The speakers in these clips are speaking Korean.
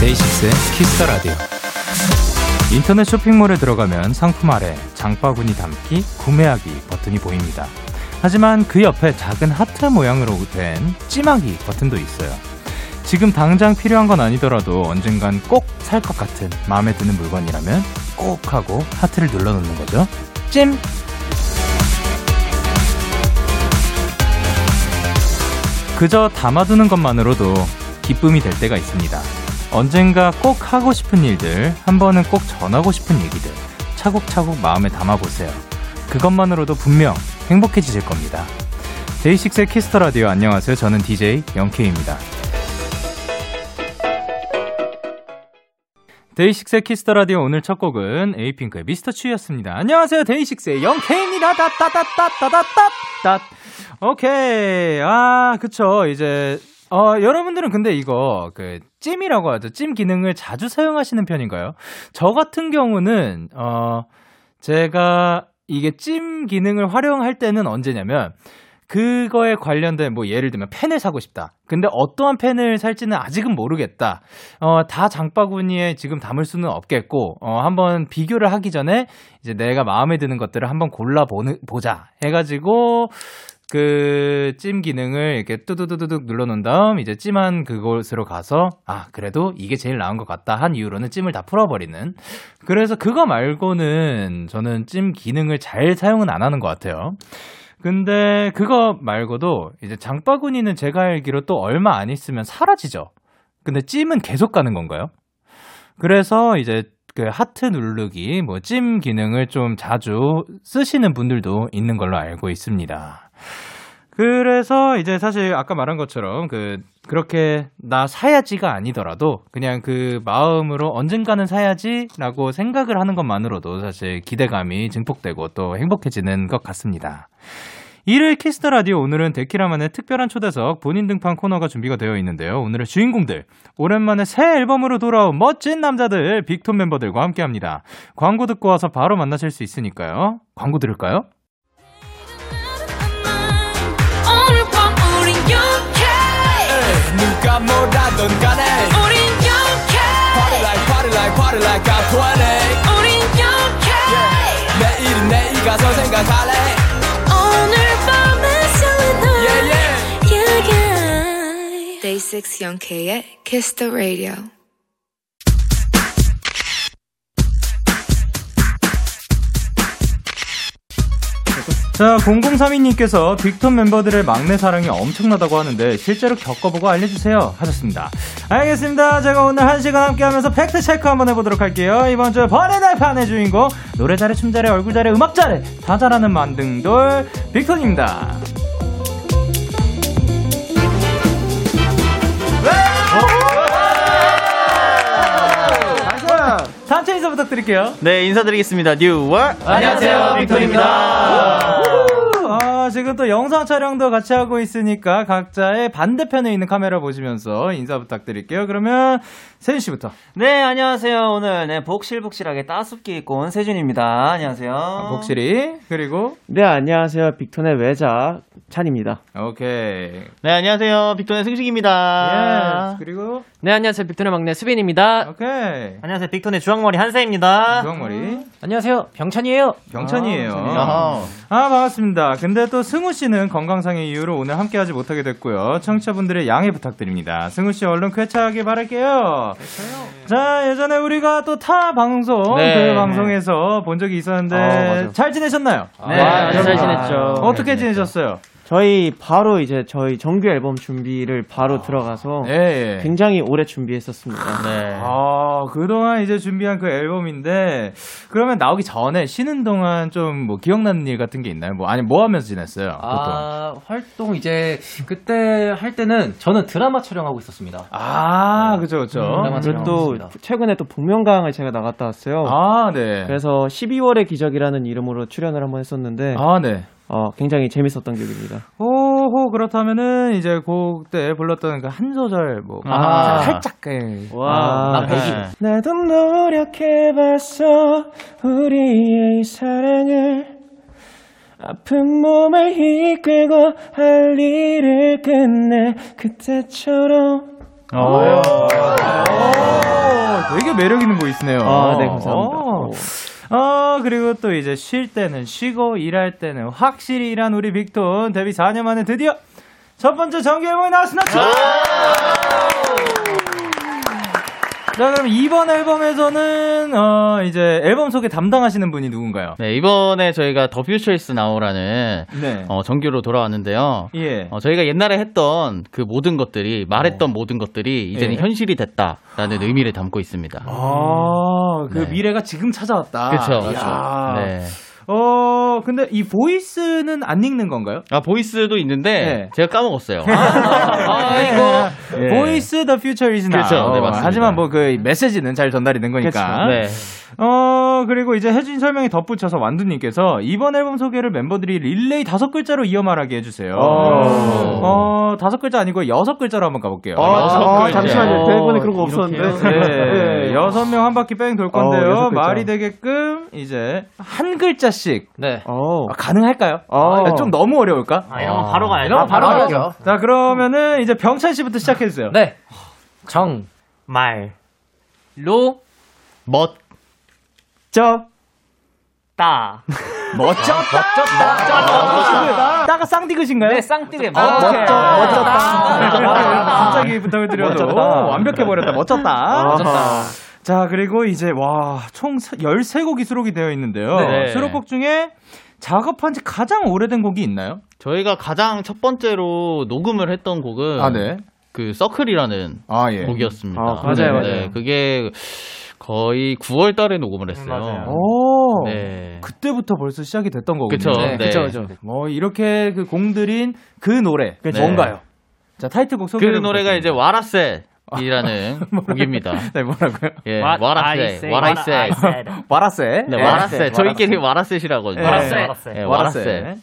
데이식스의 Kiss the Radio. 인터넷 쇼핑몰에 들어가면 상품 아래 장바구니 담기, 구매하기 버튼이 보입니다. 하지만 그 옆에 작은 하트 모양으로 된 찜하기 버튼도 있어요. 지금 당장 필요한 건 아니더라도 언젠간 꼭 살 것 같은 마음에 드는 물건이라면 꼭 하고 하트를 눌러놓는 거죠. 찜! 그저 담아두는 것만으로도 기쁨이 될 때가 있습니다. 언젠가 꼭 하고 싶은 일들, 한 번은 꼭 전하고 싶은 얘기들, 차곡차곡 마음에 담아보세요. 그것만으로도 분명 행복해지실 겁니다. 데이식스의 Kiss the Radio 안녕하세요. 저는 DJ 영케이입니다. 데이식스의 Kiss the Radio 오늘 첫 곡은 에이핑크의 Mr. Chu였습니다. 안녕하세요. 데이식스의 영케이입니다. 따따따따따따따. 오케이. 아, 그쵸. 이제 어, 여러분들은 근데 이거, 그, 찜이라고 하죠. 찜 기능을 자주 사용하시는 편인가요? 저 같은 경우는, 어, 제가 이게 찜 기능을 활용할 때는 언제냐면, 그거에 관련된 뭐 예를 들면 펜을 사고 싶다. 근데 어떠한 펜을 살지는 아직은 모르겠다. 어, 다 장바구니에 지금 담을 수는 없겠고, 어, 한번 비교를 하기 전에 이제 내가 마음에 드는 것들을 한번 골라 보자. 해가지고, 그 찜 기능을 이렇게 뚜두두두둑 눌러놓은 다음 이제 찜한 그곳으로 가서 아 그래도 이게 제일 나은 것 같다 한 이후로는 찜을 다 풀어버리는 그래서 그거 말고는 저는 찜 기능을 잘 사용은 안 하는 것 같아요. 근데 그거 말고도 이제 장바구니는 제가 알기로 또 얼마 안 있으면 사라지죠. 근데 찜은 계속 가는 건가요? 그래서 이제 그 하트 누르기, 뭐 찜 기능을 좀 자주 쓰시는 분들도 있는 걸로 알고 있습니다. 그래서 이제 사실 아까 말한 것처럼 그 그렇게 나 사야지가 아니더라도 그냥 그 마음으로 언젠가는 사야지라고 생각을 하는 것만으로도 사실 기대감이 증폭되고 또 행복해지는 것 같습니다. 일요일 Kiss the Radio 오늘은 데키라만의 특별한 초대석 본인 등판 코너가 준비가 되어 있는데요. 오늘의 주인공들 오랜만에 새 앨범으로 돌아온 멋진 남자들 빅톤 멤버들과 함께합니다. 광고 듣고 와서 바로 만나실 수 있으니까요. 광고 들을까요? 누가 뭐라던 간에 우린 영케 Party like party like party like I'm 20 우린 영케 yeah. 내일은 내일 가서 생각할래 오늘 밤에 설레 yeah, yeah. yeah, yeah. Day 6 영케의 Kiss the Radio 자, 0032님께서 빅톤 멤버들의 막내 사랑이 엄청나다고 하는데 실제로 겪어보고 알려주세요 하셨습니다. 알겠습니다. 제가 오늘 한 시간 함께 하면서 팩트 체크 한번 해보도록 할게요. 이번 주 번의 날판의 주인공 노래 잘해, 춤 잘해, 얼굴 잘해, 음악 잘해 다 잘하는 만등돌 빅톤입니다. 단체 인사 부탁드릴게요. 네, 인사드리겠습니다. 뉴월. 안녕하세요, 빅톤입니다. 아, 지금 또 영상 촬영도 같이 하고 있으니까 각자의 반대편에 있는 카메라 보시면서 인사 부탁드릴게요. 그러면 세준 씨부터. 네, 안녕하세요. 오늘 네, 복실복실하게 따숩게 입고 온 세준입니다. 안녕하세요. 아, 복실이. 그리고 네, 안녕하세요. 빅톤의 외자 찬입니다. 오케이. 네, 안녕하세요. 빅톤의 승식입니다. 예. 그리고 네, 안녕하세요. 빅톤의 막내 수빈입니다. 오케이. 안녕하세요. 빅톤의 주황머리 한세입니다. 주황머리. 안녕하세요. 병찬이에요. 병찬이에요. 아, 아, 반갑습니다. 근데 또 승우 씨는 건강상의 이유로 오늘 함께하지 못하게 됐고요. 청취자분들의 양해 부탁드립니다. 승우 씨 얼른 쾌차하게 바랄게요. 자, 예전에 우리가 또 타 방송 네. 그 방송에서 본 적이 있었는데 아, 맞아요. 잘 지내셨나요? 네, 아, 잘 네. 지냈죠. 어떻게 지내셨어요? 저희 바로 이제 저희 정규 앨범 준비를 바로 들어가서 예, 예. 굉장히 오래 준비했었습니다. 네. 아, 그동안 이제 준비한 그 앨범인데, 그러면 나오기 전에 쉬는 동안 좀 뭐 기억나는 일 같은 게 있나요? 뭐, 아니, 뭐 하면서 지냈어요? 보통. 아, 활동 이제 그때 할 때는 저는 드라마 촬영하고 있었습니다. 아, 그죠, 그죠. 드라마 그리고 또. 최근에 또 복면가왕을 제가 나갔다 왔어요. 아, 네. 그래서 12월의 기적이라는 이름으로 출연을 한번 했었는데 아, 네. 어, 굉장히 재밌었던 기억입니다. 호호, 그렇다면은, 이제 그때 불렀던 그 한 소절, 뭐, 아. 살짝, 예. 와, 나 baby. 네. 나도 노력해봤어 우리의 이 사랑을 아픈 몸을 이끌고 할 일을 끝내 그때처럼 오, 되게 매력 있는 보이스네요. 아, 네, 감사합니다. 오. 어, 그리고 또 이제 쉴 때는 쉬고 일할 때는 확실히 일한 우리 빅톤 데뷔 4년 만에 드디어 첫 번째 정규 앨범이 나왔습니다. 자, 그럼 이번 앨범에서는 어, 이제 앨범 소개 담당하시는 분이 누군가요? 네, 이번에 저희가 더 퓨처이스 나오라는 네. 어, 정규로 돌아왔는데요. 예. 어, 저희가 옛날에 했던 그 모든 것들이 말했던 모든 것들이 이제는 예. 현실이 됐다라는 의미를 담고 있습니다. 아, 그 네. 미래가 지금 찾아왔다. 그렇죠. 네. 어, 근데 이 Voice는 안 읽는 건가요? 아 Voice도 있는데 네. 제가 까먹었어요. 아, 예. Voice The Future Is Now. 그렇죠. 네, 맞습니다. 하지만 뭐 그 메시지는 잘 전달이 된 거니까. 네. 어, 그리고 이제 해준 설명에 덧붙여서 완두 님께서 이번 앨범 소개를 멤버들이 릴레이 다섯 글자로 이어 말하게 해 주세요. 어, 다섯 글자 아니고 여섯 글자로 한번 가 볼게요. 아, 여섯 아, 글자. 잠시만요. 어, 대본에 그런 거 없었는데. 네, 여섯 명 한 바퀴 뺑돌 어, 건데요. 글자. 말이 되게끔 이제 한 글자씩 네. 어. 아, 가능할까요? 어. 아, 좀 너무 어려울까? 아, 이런 거 바로 가야죠. 거 바로. 가야죠. 자, 그러면은 이제 병찬 씨부터 시작해 주세요. 네. 정, 말, 로, 멋저 따. 멋졌다. 멋졌다. 따가 쌍디귿인가요? 네, 쌍띠게 아, 멋져. 멋졌다. 갑자기 부탁을 드려도 멋졌다. 완벽해 버렸다. 멋졌다. 멋졌다. 자, 그리고 이제, 와, 총 13곡이 수록이 되어 있는데요. 네. 수록곡 중에 작업한 지 가장 오래된 곡이 있나요? 저희가 가장 첫 번째로 녹음을 했던 곡은 아, 네. 그 서클이라는 아, 예. 곡이었습니다. 아, 맞아요, 네, 맞아요. 그게 거의 9월 달에 녹음을 했어요. 맞아요. 오. 네. 그때부터 벌써 시작이 됐던 거군요. 그쵸, 네. 그쵸, 그쵸. 뭐, 이렇게 그 공들인 그 노래. 그쵸. 뭔가요? 자, 타이틀곡 그 소개를 노래가 이제. 와라셀 이라는 곡입니다. 네, 뭐라고요? 예, What I 와라셀, say. 와라셀. 와라세. 네, 와라셀. 저희끼리 와라셋이라고. 네. 네, 와라세. 와라셀.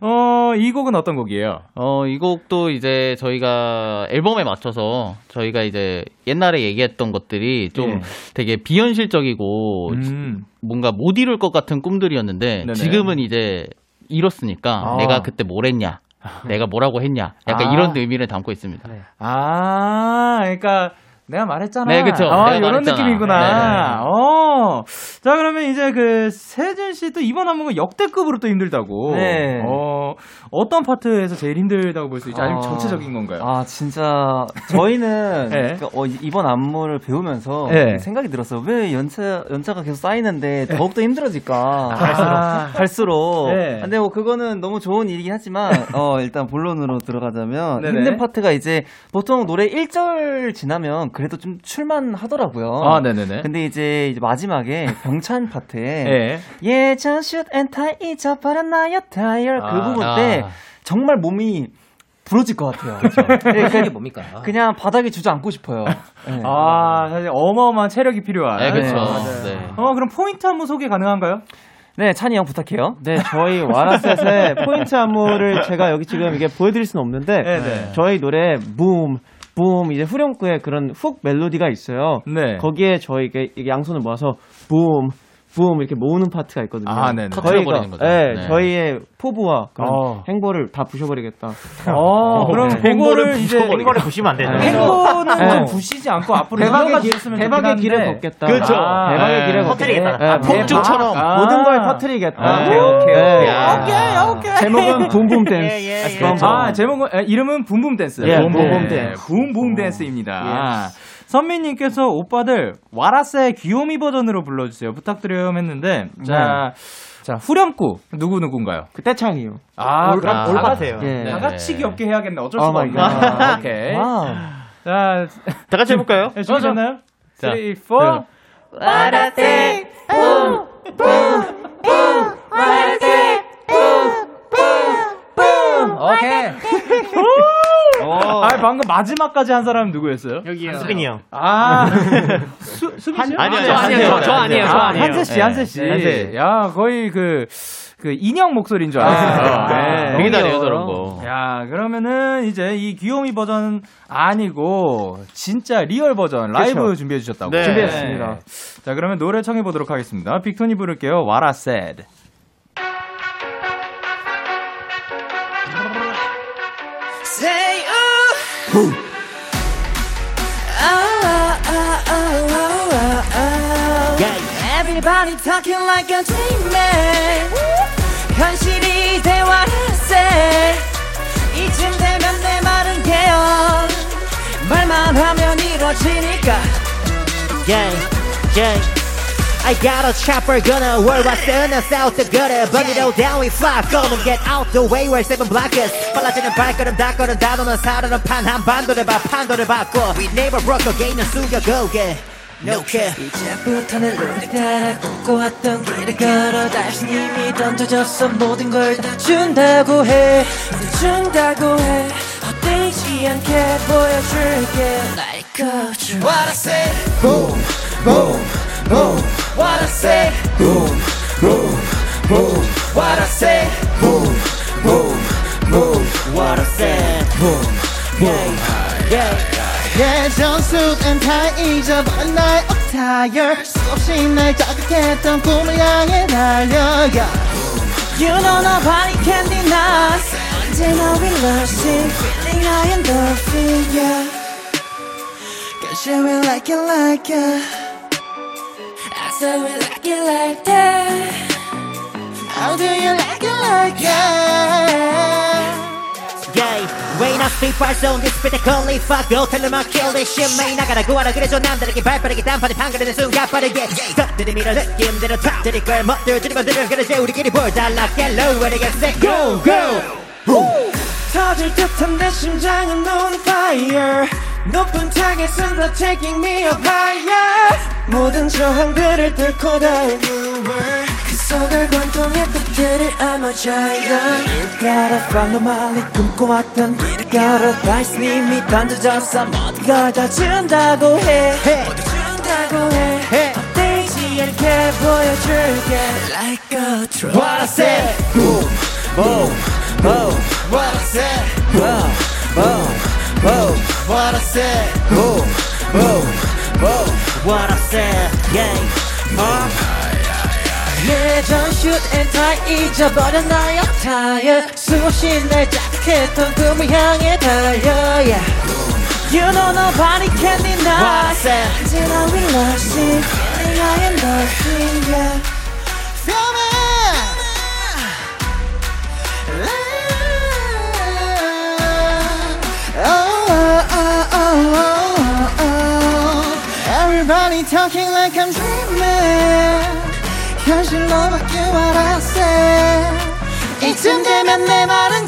어, 이 곡은 어떤 곡이에요? 어, 이 곡도 이제 저희가 앨범에 맞춰서 저희가 이제 옛날에 얘기했던 것들이 좀 예. 되게 비현실적이고 음. 뭔가 못 이룰 것 같은 꿈들이었는데 네네. 지금은 이제 이뤘으니까 아. 내가 그때 뭘 했냐. 내가 뭐라고 했냐. 약간 아. 이런 의미를 담고 있습니다. 아, 그러니까 내가 말했잖아. 네, 그쵸. 아, 이런 말했잖아. 느낌이구나. 어. 자, 그러면 이제 그 세준 씨도 이번 안무가 역대급으로 또 힘들다고. 네. 어, 어떤 파트에서 제일 힘들다고 볼 수 있지? 아니면 아. 전체적인 건가요? 아 진짜 저희는 네. 그, 어, 이- 이번 안무를 배우면서 네. 생각이 들었어요. 왜 연차 연차가 계속 쌓이는데 더욱 더 힘들어질까? 아. 갈수록. 네. 근데 뭐 그거는 너무 좋은 일이긴 하지만 어 일단 본론으로 들어가자면 네네. 힘든 파트가 이제 보통 노래 1절 지나면 그래도 좀 출만하더라고요. 아, 네네네. 근데 이제, 이제 마지막 에 병찬 파트에 네. 예전 슛앤타 잊어버린 나의 타이어 그 아. 부분 때 아. 정말 몸이 부러질 것 같아요. 그게 네, 뭡니까? 그냥 바닥에 주저앉고 싶어요. 네. 아, 사실 어마어마한 체력이 필요한. 네, 그렇죠. 맞아요. 네. 어, 그럼 포인트 안무 소개 가능한가요? 네, 찬이 형 부탁해요. 네, 저희 와라셋의 포인트 안무를 제가 여기 지금 이게 보여드릴 수는 없는데 네네. 저희 노래 붐, 붐 이제 후렴구에 그런 hook 멜로디가 있어요. 네. 거기에 저희 이게 양손을 모아서 boom, boom 이렇게 모으는 파트가 있거든요. 아, 네네. 거죠. 네, 네. 저희의 포부와 그런 어. 행보를 다 부셔버리겠다. 어, 그럼 네. 그거를 이제 행보를 보시면 안 되죠. 행보는 네. 좀 부시지 않고 앞으로 대박의 길, 대박의 길을. 걷겠다. 그렇죠. 아, 대박의 네. 길을 터뜨리겠다. 걷겠다. 아, 네, 폭죽처럼. 아. 모든 걸 터뜨리겠다. 아, 오케이, 오케이, 네. 오케이. 야. 오케이, 오케이. 제목은 boom boom 댄스. Boom boom. 아, 제목은, 에, 이름은 boom boom 댄스. 예, boom boom 댄스. Boom boom 댄스입니다. 선미님께서 오빠들 와라세 귀요미 버전으로 불러주세요. 부탁드려요 했는데, 자, 자, 후렴구 누구 누군가요? 그 떼창이요. 아, 올- 아, 다, 올바세요. 예. 다 같이 귀엽게 해야겠네. 어쩔 오 수가 없네. 갓. 오케이. Wow. 자, 다 같이 해볼까요? 네, 준비됐나요? 자. 3, 4. What I said, boom, boom, boom. What I said, boom, boom, boom. 오케이. 오. 아, 방금 마지막까지 한 사람은 누구였어요? 여기요. 수빈이 형. 아, 수, 수빈 씨? 아니요, 저 아니에요. 저, 저 아니에요. 저 아, 아니에요. 한세 씨, 네. 한세 씨. 한세. 야, 거의 그, 그 인형 목소리인 줄 알았어요. 되게 너무 잘해요, 저런. 거. 야, 그러면은 이제 이 귀요미 버전 아니고 진짜 real 버전 라이브 그쵸. 준비해 주셨다고. 네. 준비했습니다. 자, 그러면 노래 청해 보도록 하겠습니다. 빅톤이 부를게요. What I said. Everybody talking like a dream man. 현실이 대화했세. 이쯤 되면 내 말은 개요. 말만 하면 이루어지니까. Yeah, yeah. I got a chopper gonna work what's in the south the good Burn it all down we fly gonna get out the way where seven blockers 빨라지는 발걸음 닦거든 다도는 사르는 판 한 반도를 봐 판도를 바꿔 We never broke again 숨겨고 yeah No care 이제부터는 우리 따라 꿈꿔왔던 길을 걸어 다시 이미 던져졌어 모든 걸 다 준다고 해 준다고 해 헛되지 않게 보여줄게 Like a dream What I say Boom boom boom What I say Boom boom boom What I say Boom boom boom What I say Boom boom Yeah 예전 수단 다 잊어버린 나의 attire 수없이 날 자극했던 꿈을 향해 달려 yeah. You know nobody can deny 언제나 we rushing feeling high endorphin yeah Cause you will like it like it I said we like it like that How do you like it like that Yeah Rain on speed bar zone this spit only fuck go tell them I kill this shit may 나가라고 하라 그래줘 남들에게 발빠르게 단판에 판가르는 순간 빠르게 덕들이 밀어 느낌대로 탑들이 걸 멋들 들이면 들어 그러지 우리끼리 볼 달라게 lower get set go go 터질 듯한 내 심장은 on fire 높은 타겟은 다 taking me up higher 모든 저항들을 뚫고 달리는 world 그 속을 관통해 끝들을 I'm a giant You gotta follow my lead 꿈꿔왔던 길을 걸어 다시 이미 던져졌어 모든 걸다 준다고 해 모두 준다고 해 헛되지 않게 보여줄게 Like a drone What I said Boom boom boom What I said Boom boom boom What I said Boom boom boom What I said yeah 예전 슛앤타 잊어버려 나의 타이어 수없이 날 자극했던 꿈을 향해 달려 yeah. You know nobody can deny 언제나 we lost it Feeling I am lost yeah. Feel me Everybody talking like I'm dreaming 현실로 바뀌어 알았어 이쯤 되면 내 말은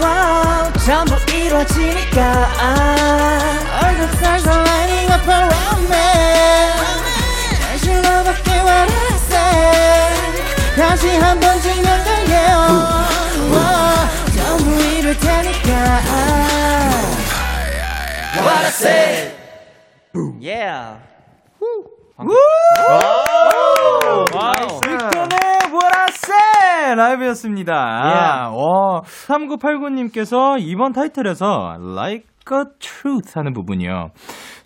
wow, 전부 이루어지니까 얼굴 살살 lining up around me 현실로 바뀌어 알았어 다시 한번 증명 달려 전부 이룰 테니까 What I said Yeah. 빅톤의 What I Said 라이브였습니다. 어, 3989님께서 이번 타이틀에서 Like a Truth 하는 부분이요.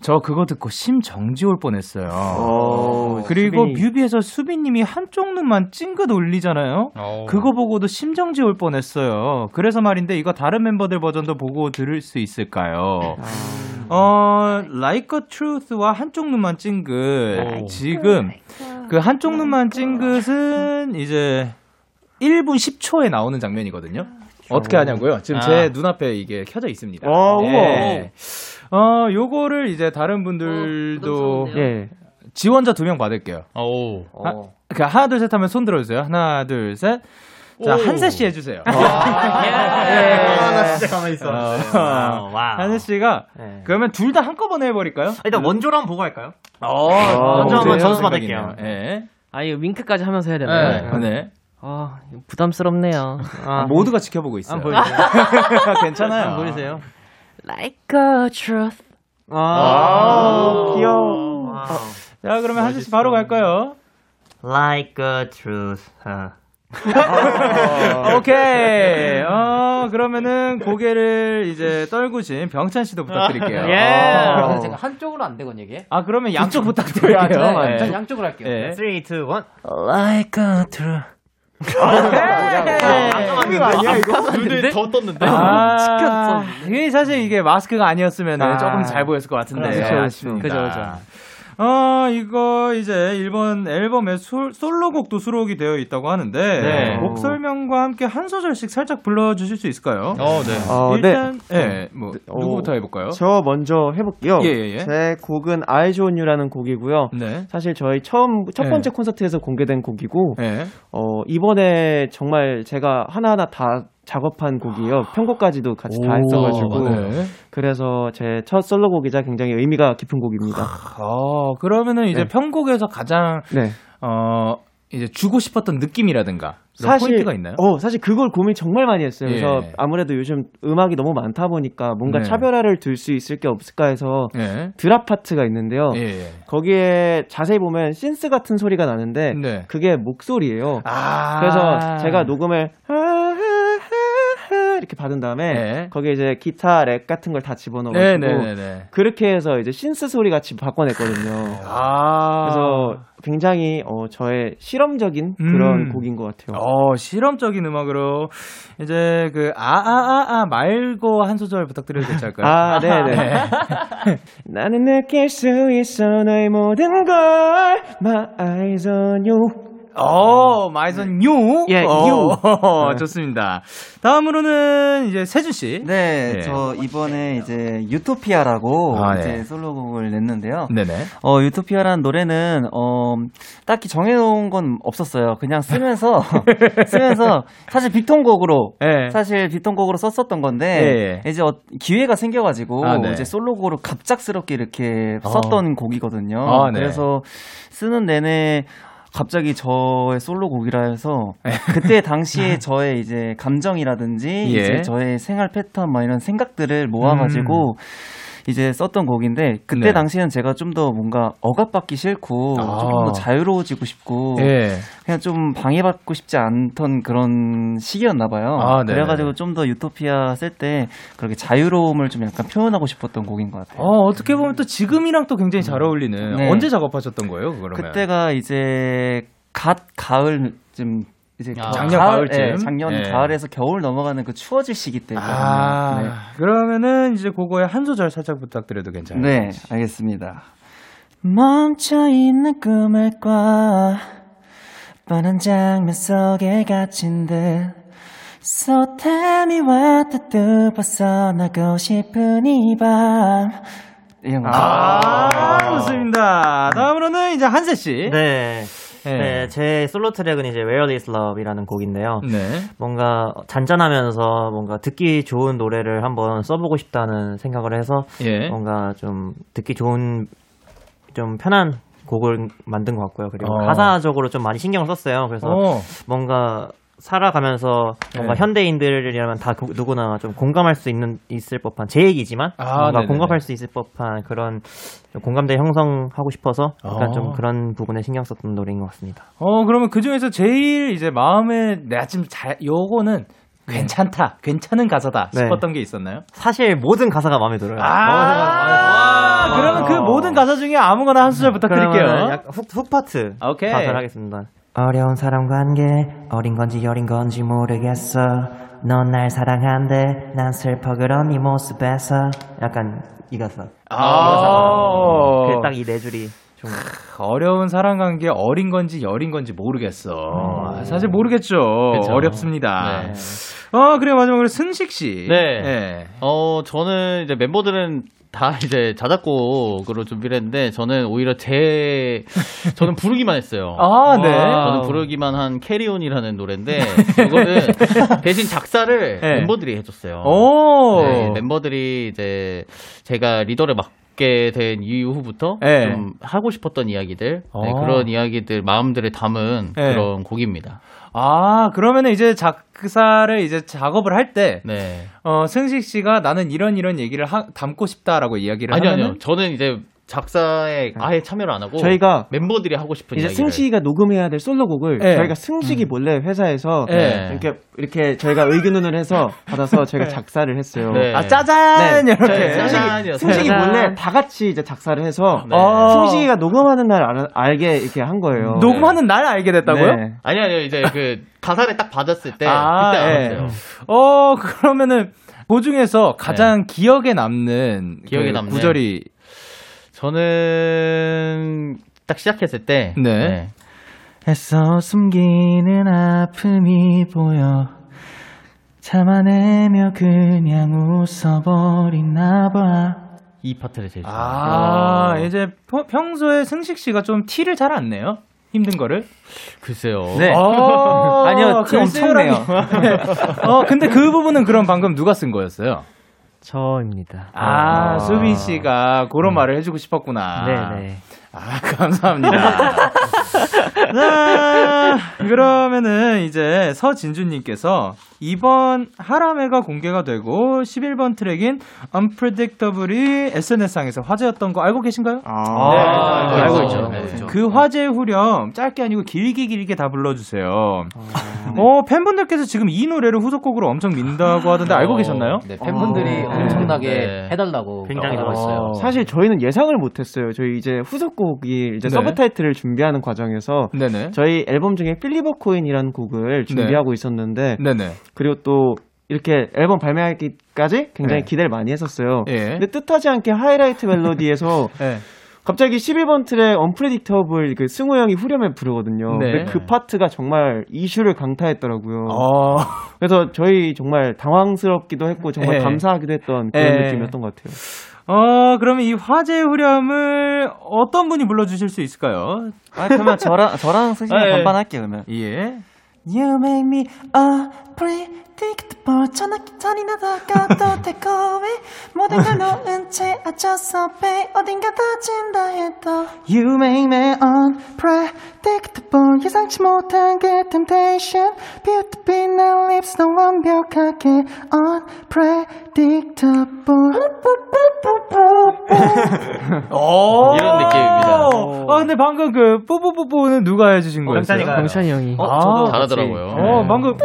저 그거 듣고 심정지 올 뻔했어요. 오, 그리고 수빈이. 뮤비에서 수빈님이 한쪽 눈만 찡긋 올리잖아요. 어. 그거 보고도 심정지 올 뻔했어요. 그래서 말인데 이거 다른 멤버들 버전도 보고 들을 수 있을까요? 어, Like a Truth와 한쪽 눈만 찡긋. 지금 그 한쪽 눈만 찡긋은 이제 1분 10초에 나오는 장면이거든요. 어떻게 하냐고요? 지금 제 아. 눈앞에 이게 켜져 있습니다. 어, 우와. 예. 어, 요거를 이제 다른 분들도 예. 지원자 두 명 받을게요. 오. 아, 그 하나 둘 셋 하면 손 들어 주세요. 하나 둘 셋. 자 한세 씨 해주세요. 예. 아, 나 진짜 가만히 있어. 어, wow. 한세 씨가 네. 그러면 둘 다 한꺼번에 해버릴까요? 일단 원조로 한번 보고 할까요? 어, 먼저 한번? 점수 생각이네요. 받을게요. 예. 아, 이거 윙크까지 하면서 해야 네. 되나요? 네. 아, 부담스럽네요. 아, 모두가 지켜보고 있어요. 괜찮아요. 한번 보여주세요. Like a truth. 아, 귀여워. 와우. 자 그러면 한세 씨 바로 갈까요? Like a truth. 아. 오케이. 어, 그러면은 고개를 이제 떨구신 병찬 씨도 부탁드릴게요. 예. 어. 근데 제가 한쪽으로 안 되건 얘기해? 아, 그러면 양쪽 부탁드릴게요. 네, 예. 전 양쪽으로 할게요. 예. 3, 2, 1. Like a truth. 이거 아니야, 이거? 눈을 더 떴는데. 아, 이게 사실 이게 마스크가 아니었으면 아. 조금 잘 보였을 것 같은데. 그렇죠, 그렇죠. 어, 이거 이제 일본 앨범에 술- 솔로곡도 수록이 되어 있다고 하는데 네. 곡 설명과 함께 한 소절씩 살짝 불러주실 수 있을까요? 어, 네. 어, 네. 일단, 예, 뭐 어, 누구부터 해볼까요? 저 먼저 해볼게요. 예, 예, 예. 제 곡은 I Join You라는 곡이고요. 네. 사실 저희 처음 첫 네. 번째 콘서트에서 공개된 곡이고 예. 어, 이번에 정말 제가 하나하나 다 작업한 곡이에요. 편곡까지도 같이 다 했어가지고 네. 그래서 제 첫 솔로곡이자 굉장히 의미가 깊은 곡입니다. 어, 그러면은 이제 네. 편곡에서 가장 네. 어 이제 주고 싶었던 느낌이라든가 이런 포인트가 있나요? 어, 사실 그걸 고민 정말 많이 했어요. 그래서 예. 아무래도 요즘 음악이 너무 많다 보니까 뭔가 네. 차별화를 둘 수 있을 게 없을까 해서 예. 드랍 파트가 있는데요. 예. 예. 거기에 자세히 보면 신스 같은 소리가 나는데 네. 그게 목소리예요. 아. 그래서 제가 녹음을 이렇게 받은 다음에 네. 거기에 이제 기타 랩 같은 걸다 네, 집어넣어가지고 네, 네, 네. 그렇게 해서 이제 synth 소리 같이 바꿔냈거든요. 아. 그래서 굉장히 어, 저의 실험적인 그런 음. 곡인 것 같아요. 어, 실험적인 음악으로 이제 그 아아아아 말고 한 소절 부탁드려도 괜찮을까요? 아, 네 네. 나는 느낄 수 있어 너의 모든 걸 My eyes on you 어, my eyes on you. 예, 어, 뉴. 좋습니다. 다음으로는 이제 세준 씨. 네, 예. 저 이번에 이제 유토피아라고 아, 이제 네. 솔로곡을 냈는데요. 네네. 어, 유토피아라는 노래는 어, 딱히 정해놓은 건 없었어요. 그냥 쓰면서 쓰면서 사실 비통곡으로 예. 사실 비통곡으로 썼었던 건데 예, 이제 어, 기회가 생겨가지고 아, 네. 이제 솔로곡으로 갑작스럽게 이렇게 썼던 곡이거든요. 아, 네. 그래서 쓰는 내내 갑자기 저의 솔로 곡이라 해서 네. 그때 당시에 저의 이제 감정이라든지 예. 이제 저의 생활 패턴 막 이런 생각들을 모아가지고 이제 썼던 곡인데 그때 음. 네. 당시에는 제가 좀 더 뭔가 억압받기 싫고 아. 조금 더 자유로워지고 싶고 예. 그냥 좀 방해받고 싶지 않던 그런 시기였나 봐요. 아, 네네. 그래가지고 좀 더 유토피아 쓸 때 그렇게 자유로움을 좀 약간 표현하고 싶었던 곡인 것 같아요. 어, 어떻게 보면 또 지금이랑 또 굉장히 잘 어울리는. 네. 언제 작업하셨던 거예요, 그러면? 그때가 이제 갓 가을쯤 이제 아, 겨- 작년 가을, 가을쯤? 예, 작년 예. 가을에서 겨울 넘어가는 그 추워질 시기 때거든요. 아, 네. 그러면은 이제 그거에 한 소절 살짝 부탁드려도 괜찮아요? 네, 알겠습니다. 멈춰 있는 꿈을 꿔 뻔한 장면 속에 갇힌 듯 So tell me what to do 벗어나고 싶은 이밤 이런 거 아, 좋습니다. 다음으로는 이제 한세 씨. 네. 네. 네, 제 솔로 트랙은 이제 Where Is Love이라는 곡인데요. 네. 뭔가 잔잔하면서 뭔가 듣기 좋은 노래를 한번 써보고 싶다는 생각을 해서 예. 뭔가 좀 듣기 좋은 좀 편한 곡을 만든 것 같고요. 그리고 어. 가사적으로 좀 많이 신경을 썼어요. 그래서 어. 뭔가 살아가면서 뭔가 네. 현대인들이라면 다 그- 누구나 좀 공감할 수 있는 있을 법한 제 얘기지만 아, 뭔가 네네네. 공감할 수 있을 법한 그런 좀 공감대 형성하고 싶어서 약간 어. 좀 그런 부분에 신경 썼던 노래인 것 같습니다. 어, 그러면 그 중에서 제일 이제 마음에 내가 지금 잘, 요거는 괜찮다, 괜찮은 가사다 네. 싶었던 게 있었나요? 사실 모든 가사가 마음에 들어요. 아, 그러면 그 모든 가사 중에 아무거나 한 소절 부탁드릴게요. hook, hook 파트 오케이. 가사를 하겠습니다. 어려운 사람 관계 어린 건지 여린 건지 모르겠어 넌 날 사랑한대 난 슬퍼 그런 네 모습에서 약간 이 가사 아, 딱이 네 줄이 좀 어려운 사랑 관계 어린 건지 여린 건지 모르겠어. 사실 모르겠죠. 그쵸. 어렵습니다. 네. 어, 그래 마지막으로 승식 씨. 네. 네. 어, 저는 이제 멤버들은 다 이제 자작곡으로 준비를 했는데 저는 오히려 제 저는 부르기만 했어요. 아, 네. 저는 부르기만 한 캐리온이라는 노래인데 이거는 대신 작사를 네. 멤버들이 해줬어요. 오. 네, 멤버들이 이제 제가 리더를 맡게 된 이후부터 네. 좀 하고 싶었던 이야기들 네, 아. 그런 이야기들 마음들을 담은 네. 그런 곡입니다. 아, 그러면은 이제 작 사를 이제 작업을 할 때, 네. 어, 승식 씨가 나는 이런 이런 얘기를 하- 담고 싶다라고 이야기를 아니요, 하면은 아니요. 저는 이제 작사에 아예 참여를 안 하고 저희가 멤버들이 하고 싶은 이제 이야기를 승식이가 녹음해야 될 솔로곡을 네. 저희가 승식이 몰래 회사에서 네. 이렇게 이렇게 저희가 의견문을 해서 받아서 저희가 작사를 했어요. 네. 아, 짜잔! 네. 이렇게. 네, 승식이. 승식이. 몰래 다 같이 이제 작사를 해서 네. 어. 승식이가 녹음하는 날 알, 알게 이렇게 한 거예요. 녹음하는 날 알게 됐다고요? 네. 아니 아니요 이제 그 가사를 딱 받았을 때 아, 그때 예. 알았어요. 어, 그러면은, 그 중에서 가장 기억에 남는 기억에 그 남는? 구절이 저는 딱 시작했을 때 네. 애써 숨기는 아픔이 보여 참아내며 그냥 웃어버리나 봐 이 파트를 제일 좋아해요. 아, 이제 평- 평소에 승식 씨가 좀 티를 잘 안 내요? 힘든 거를? 글쎄요. 네. 어, 아니요, 티 엄청 글쎄요라니. 내요. 어, 근데 그 부분은 그럼 방금 누가 쓴 거였어요? 저입니다. 아, 수빈 씨가 그런 말을 해주고 싶었구나. 네네. 아, 감사합니다. 자, 그러면은 이제 서진주님께서 이번 하람회가 공개가 되고 11번 트랙인 Unpredictable이 SNS상에서 화제였던 거 알고 계신가요? 아, 네, 알고 있죠. 네. 그 화제 후렴 짧게 아니고 길게 길게 다 불러주세요. 어, 팬분들께서 지금 이 노래를 후속곡으로 엄청 민다고 하던데 알고 계셨나요? 네, 팬분들이 어. 엄청나게 네. 해달라고 굉장히 하고 있어요. 사실 저희는 예상을 못했어요. 저희 이제 후속곡이 이제 네. 서브타이틀을 준비하는 과정에서. 저희 앨범 중에 Flip A Coin이라는 곡을 준비하고 있었는데 네네. 그리고 또 이렇게 앨범 발매하기까지 굉장히 네. 기대를 많이 했었어요. 예. 근데 뜻하지 않게 하이라이트 멜로디에서 네. 갑자기 11번 트랙 Unpredictable 그 승우 형이 후렴에 부르거든요. 네. 근데 그 파트가 정말 이슈를 강타했더라고요. 어, 그래서 저희 정말 당황스럽기도 했고 정말 예. 감사하기도 했던 그런 예. 느낌이었던 것 같아요. 어, 그러면 이 화제 후렴을 어떤 분이 불러주실 수 있을까요? 아, 그러면 저랑, 저랑 승식이 네. 반반할게요, 그러면. 예. You make me 잔이나 다가도 take away 모든 걸 놓은 채 아쳤어 babe 어딘가 다친다 해도 You make me unpredictable 예상치 못한 그 temptation Beauty 빛난 lips 너 완벽하게 unpredictable 어. 이런 느낌입니다. 아, 근데 방금 그 뽀뽀뽀뽀는 누가 해주신 거였어요? 경찬이가. 경찬이 형이. 아, 저도 잘하더라고요. 어, 방금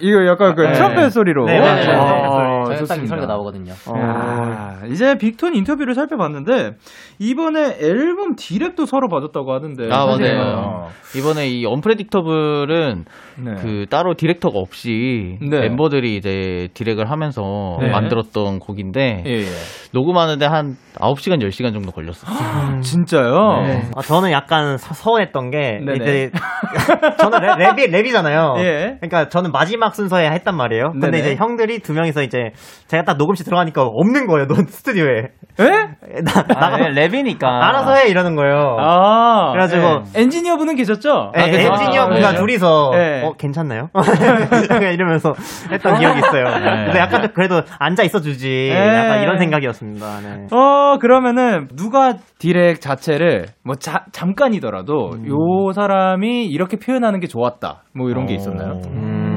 이거 약간 그 트럼펫 소리로. 네, 맞아요. 네, 아, 저희 딱 좋습니다. 이 소리가 나오거든요. 야, 이제 빅톤 인터뷰를 살펴봤는데 이번에 앨범 디렉도 서로 받았다고 하던데. 아, 맞아요. 이번에 이 언프레딕터블은 네. 그 따로 디렉터가 없이 네. 멤버들이 이제 direct을 하면서 네. 만들었던 곡인데 예, 예. 녹음하는데 한 9시간 10시간 정도 걸렸어요. 진짜요? 네. 아, 저는 약간 서, 서운했던 게 네네. 이제 저는 랩, 랩이 랩이잖아요. 예. 그러니까 저는 마지막 순서에 했단 말이에요. 근데 네네. 이제 형들이 두 명이서 이제 제가 딱 녹음실 들어가니까 없는 거예요. 넌 스튜디오에. 예? 나, 나 랩이니까. 알아서 해 이러는 거예요. 아. 그래가지고 예. 엔지니어 분은 계셨죠? 엔지니어 아, 분과 네. 둘이서 네. 어 괜찮나요? 이러면서 했던 기억이 있어요. 근데 약간 그래도 앉아 있어 주지. 네. 약간 이런 생각이었습니다. 네. 어, 그러면은, 누가 디렉 자체를, 뭐, 자, 잠깐이더라도, 음. 요 사람이 이렇게 표현하는 게 좋았다. 뭐, 이런 게 있었나요? 이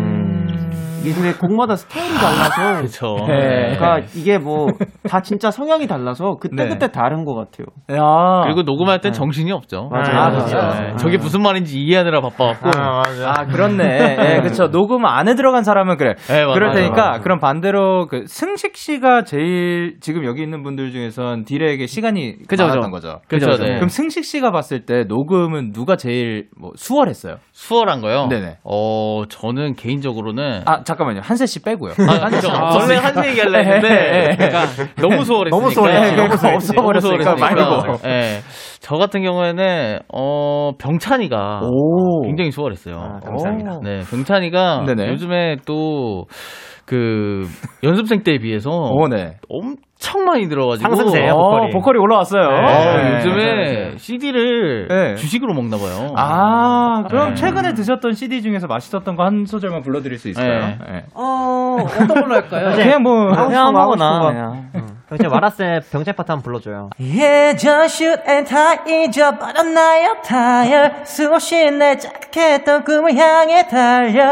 게 근데 곡마다 스타일이 달라서 그렇죠. 네. 그러니까 이게 뭐 다 진짜 성향이 달라서 그때 네. 그때 다른 것 같아요. 야. 그리고 녹음할 땐 정신이 없죠. 맞아요. 아, 그렇죠. 네. 저게 무슨 말인지 이해하느라 바빠갖고. 아. 아, 그렇네. 예, 그쵸. 녹음 안에 들어간 사람은 그래. 네, 맞아요. 그럴 테니까, 맞아요. 그럼 반대로, 그, 승식 씨가 제일, 지금 여기 있는 분들 중에선 디렉에 시간이 그죠, 많았던. 거죠. 그죠, 그죠? 네. 그럼 승식 씨가 봤을 때 녹음은 누가 제일 뭐 수월했어요? 수월한 거요? 네네. 어, 저는 개인적으로는. 아, 잠 깐만요. 한세 씨 빼고요. 아, 그죠. 원래 한세 얘기하려 네, 네, 했는데, 네. 그러니까 너무 수월했으니까. 너무 수월했지, 너무 없어버렸으니까 말고. 예. 저 같은 경우에는, 어, 병찬이가 오. 굉장히 수월했어요. 아, 감사합니다. 네, 병찬이가 네네. 요즘에 또, 그, 연습생 때에 비해서 오, 네. 엄청 많이 들어가지고. 상승세예요, 어, 보컬이. 보컬이 올라왔어요. 어, 네. 요즘에 CD를 네. 주식으로 먹나 봐요. 아, 그럼 네. 최근에 드셨던 CD 중에서 맛있었던 거 한 소절만 불러드릴 수 있을까요? 네. 네. 어, 어떤 걸로 할까요? 그냥 뭐 그냥 아무거나 이제 와라세 병재 파트 한번 불러줘요. 예전 슛앤다 잊어버렸나요 타열 수없이 날 짝했던 꿈을 향해 달려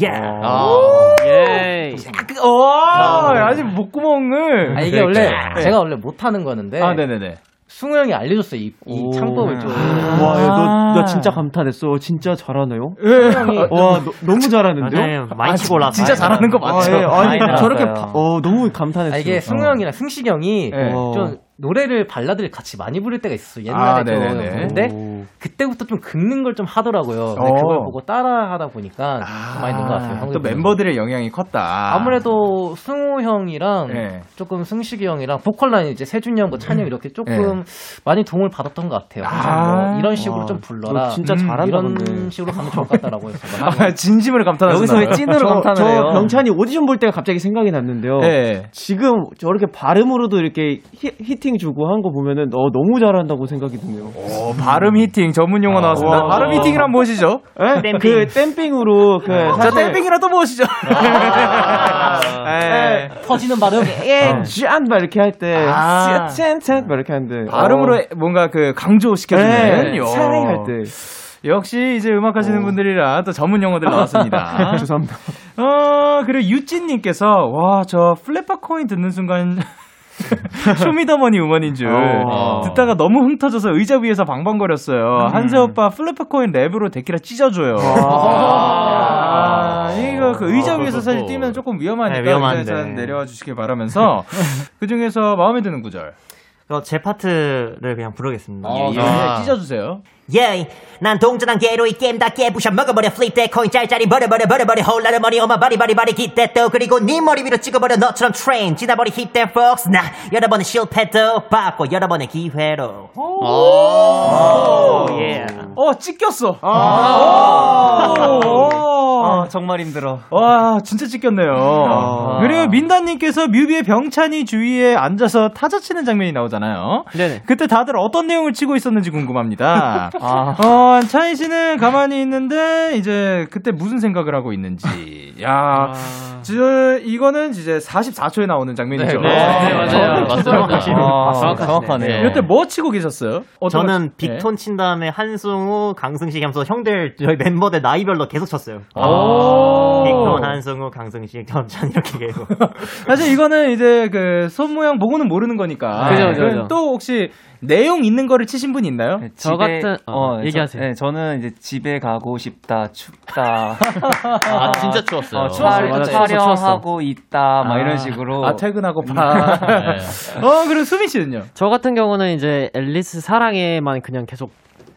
yeah. 아, 예. 와, 아직 목구멍을. 아, 이게 원래 네. 제가 원래 못하는 거였는데 아, 네네네. 승우 형이 알려줬어요. 이, 이 창법을 좀. 와, 야, 너, 나 진짜 감탄했어. 진짜 잘하네요. 형이 와, 너, 너무 잘하는데요? 맞아요. 많이 치고 올라왔어요. 진짜 잘하는 거 맞죠? 아, 예. 아니, 많이 저렇게. 바- 어, 너무 감탄했어. 아, 이게 승우 형이랑 승식이 형이 네. 좀 노래를 발라드를 같이 많이 부를 때가 있었어요. 아, 옛날에 좀. 네네네. 근데 오. 그때부터 좀 긁는 걸 좀 하더라고요. 근데 어. 그걸 보고 따라 하다 보니까 좀 많이 는 것 같아요. 또. 멤버들의 영향이 컸다. 아무래도 승우 형이랑 네. 조금 승식이 형이랑 보컬 라인 이제 세준이 형과 찬이 형 이렇게 조금 많이 도움을 받았던 것 같아요. 항상 아. 뭐 이런 식으로 와, 좀 불러라. 너 진짜 음, 잘한다, 이런 근데. 식으로 가면 좋을 것 같다라고 해서 아, 진심으로 감탄하시나요? 여기서 왜 찐으로 저, 감탄을 저 해요? 병찬이 오디션 볼 때가 갑자기 생각이 났는데요. 네. 지금 저렇게 발음으로도 이렇게 히, hitting 주고 한 거 보면은 어, 너무 잘한다고 생각이 드네요. 어, 발음 hitting 전문 용어 나왔습니다. 와. 발음 hitting이란 무엇이죠? 에? damping. 그 damping으로 그 자, 사실 damping이란 또 무엇이죠? 에. 터지는 발음. 예, 짠 막 이렇게 할 때, 아. 짠 짠 막 이렇게 하는데 발음으로 뭔가 그 강조시켜주는. 네, 요. 차이 할 때. 역시 이제 음악 하시는 분들이라 또 전문 용어들 나왔습니다. 죄송합니다. 어, 그리고 유찐님께서, 와, 저 Flip A Coin 듣는 순간, 쇼미더머니 음원인 줄. 어. 듣다가 너무 흥 터져서 의자 위에서 방방거렸어요. 한세 오빠 Flip A Coin 랩으로 데키라 찢어줘요. 아, 이거 그 의자 위에서 사실 뛰면 조금 위험하니까 네, 위험한데. 의자에서 내려와 주시길 바라면서 그 중에서 마음에 드는 구절. 그제 파트를 그냥 부르겠습니다. 어, 예, 아. 찢어주세요. Yeah, 난 동전한 개로 이 게임 다 깨부셔 먹어버려 플립 대 코인 짤짤이 버려버려 버려버려 홀라를 머리 어마 바리 바리 바리 기대 또 그리고 네 머리 위로 찍어버려 너처럼 트레인 지나버리 힙댄 폭스 나 여러 번의 실패도 받고 여러 번의 기회로 오, 예. 어, 찢겼어. 아, 오. 정말 힘들어. 와, 진짜 찢겼네요. 아. 그리고 민다님께서 뮤비의 병찬이 주위에 앉아서 타자 치는 장면이 나오잖아요. 네네. 그때 다들 어떤 내용을 치고 있었는지 궁금합니다. 아. 어, 찬희 씨는 가만히 있는데, 이제 그때 무슨 생각을 하고 있는지. 야, 저, 이거는 이제 44초에 나오는 장면이죠. 네, 네, 맞아요. 맞습니다. 아, 정확하네요. 이때 뭐 치고 계셨어요? 저는 네. 빅톤 친 다음에 한승우, 강승식 하면서 형들, 저희 멤버들 나이별로 계속 쳤어요. 오. 빅톤, 한승우, 강승식, 전찬 이렇게 계속. 사실 이거는 이제 그 손 모양 보고는 모르는 거니까. 그죠, 그죠. 또 혹시 내용 있는 거를 치신 분 있나요? 저 같은 어, 얘기하세요. 네, 저는 이제 집에 가고 싶다, 춥다, 아, 진짜 추웠어요. 어, 추웠어요. 촬- 맞아, 촬영하고 있다, 막 아. 이런 식으로. 아, 퇴근하고 봐. 네. 어, 그리고 수민 씨는요? 저 같은 경우는 이제 앨리스 사랑에만 그냥 계속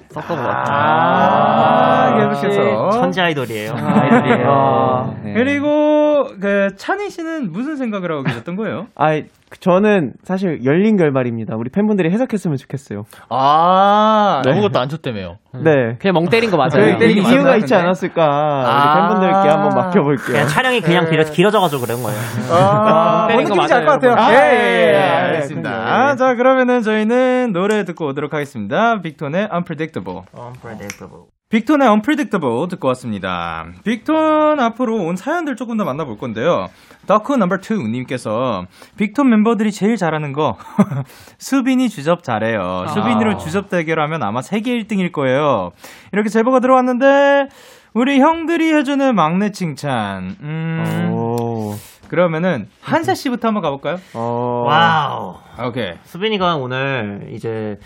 섞어본 것 같아요. 아, 계속해서. 천재 아이돌이에요. 아이들이에요. 네. 그리고 그 찬희 씨는 무슨 생각을 하고 계셨던 거예요? 아, 저는 사실 열린 결말입니다. 우리 팬분들이 해석했으면 좋겠어요. 아, 아무것도 안 쳤다며요. 네. 그냥 멍 때린 거그 맞아요. 때린 이- 이유가 맞나요, 있지 근데? 않았을까. 아. 우리 팬분들께 한번 맡겨볼게요. 그냥 촬영이 그냥 길어, 길어져 가지고 그런 거예요. 아, 때린 뭔거 느낌인지 알것 맞아요, 같아요. 여러분. 예, 아, 예, 예, 예, 예, 알겠습니다. 그럼요, 예. 자, 그러면은 저희는 노래 듣고 오도록 하겠습니다. 빅톤의 Unpredictable. Unpredictable. 빅톤의 Unpredictable 듣고 왔습니다. 빅톤 앞으로 온 사연들 조금 더 만나볼 건데요. 더크 넘버 2 님께서 빅톤 멤버들이 제일 잘하는 거 수빈이 주접 잘해요. 수빈이로 주접 대결하면 아마 세계 1등일 거예요. 이렇게 제보가 들어왔는데 우리 형들이 해주는 막내 칭찬. 음, 오. 그러면은 한세 씨부터 한번 가볼까요? 어. 와우. 오케이. 수빈이가 오늘 이제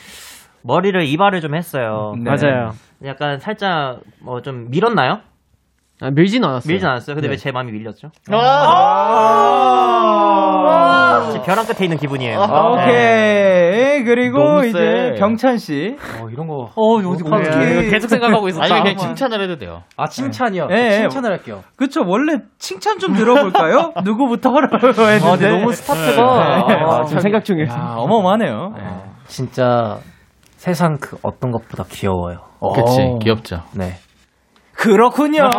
머리를 이발을 좀 했어요. 네. 맞아요. 약간 살짝 뭐 좀 밀었나요? 아, 밀진 않았어요. 밀진 않았어요. 근데 네. 왜 제 마음이 밀렸죠? 아~ 지금 벼랑 끝에 있는 기분이에요. 오케이. 그리고 너무 이제 세. 병찬 씨. 어, 이런 거. 어, 어디 네, 계속 생각하고 있었다. 아니, 그냥 칭찬을 해도 돼요. 아, 칭찬이요? 예, 예. 칭찬을 할게요. 그쵸. 원래 칭찬 좀 들어볼까요? 누구부터 하라고 했는데. 아, 근데 너무 스타트가. 아, 지금 생각 중에. 야, 어마어마하네요. 진짜 세상 그 어떤 것보다 귀여워요. 그치, 어. 귀엽죠. 네. 그렇군요.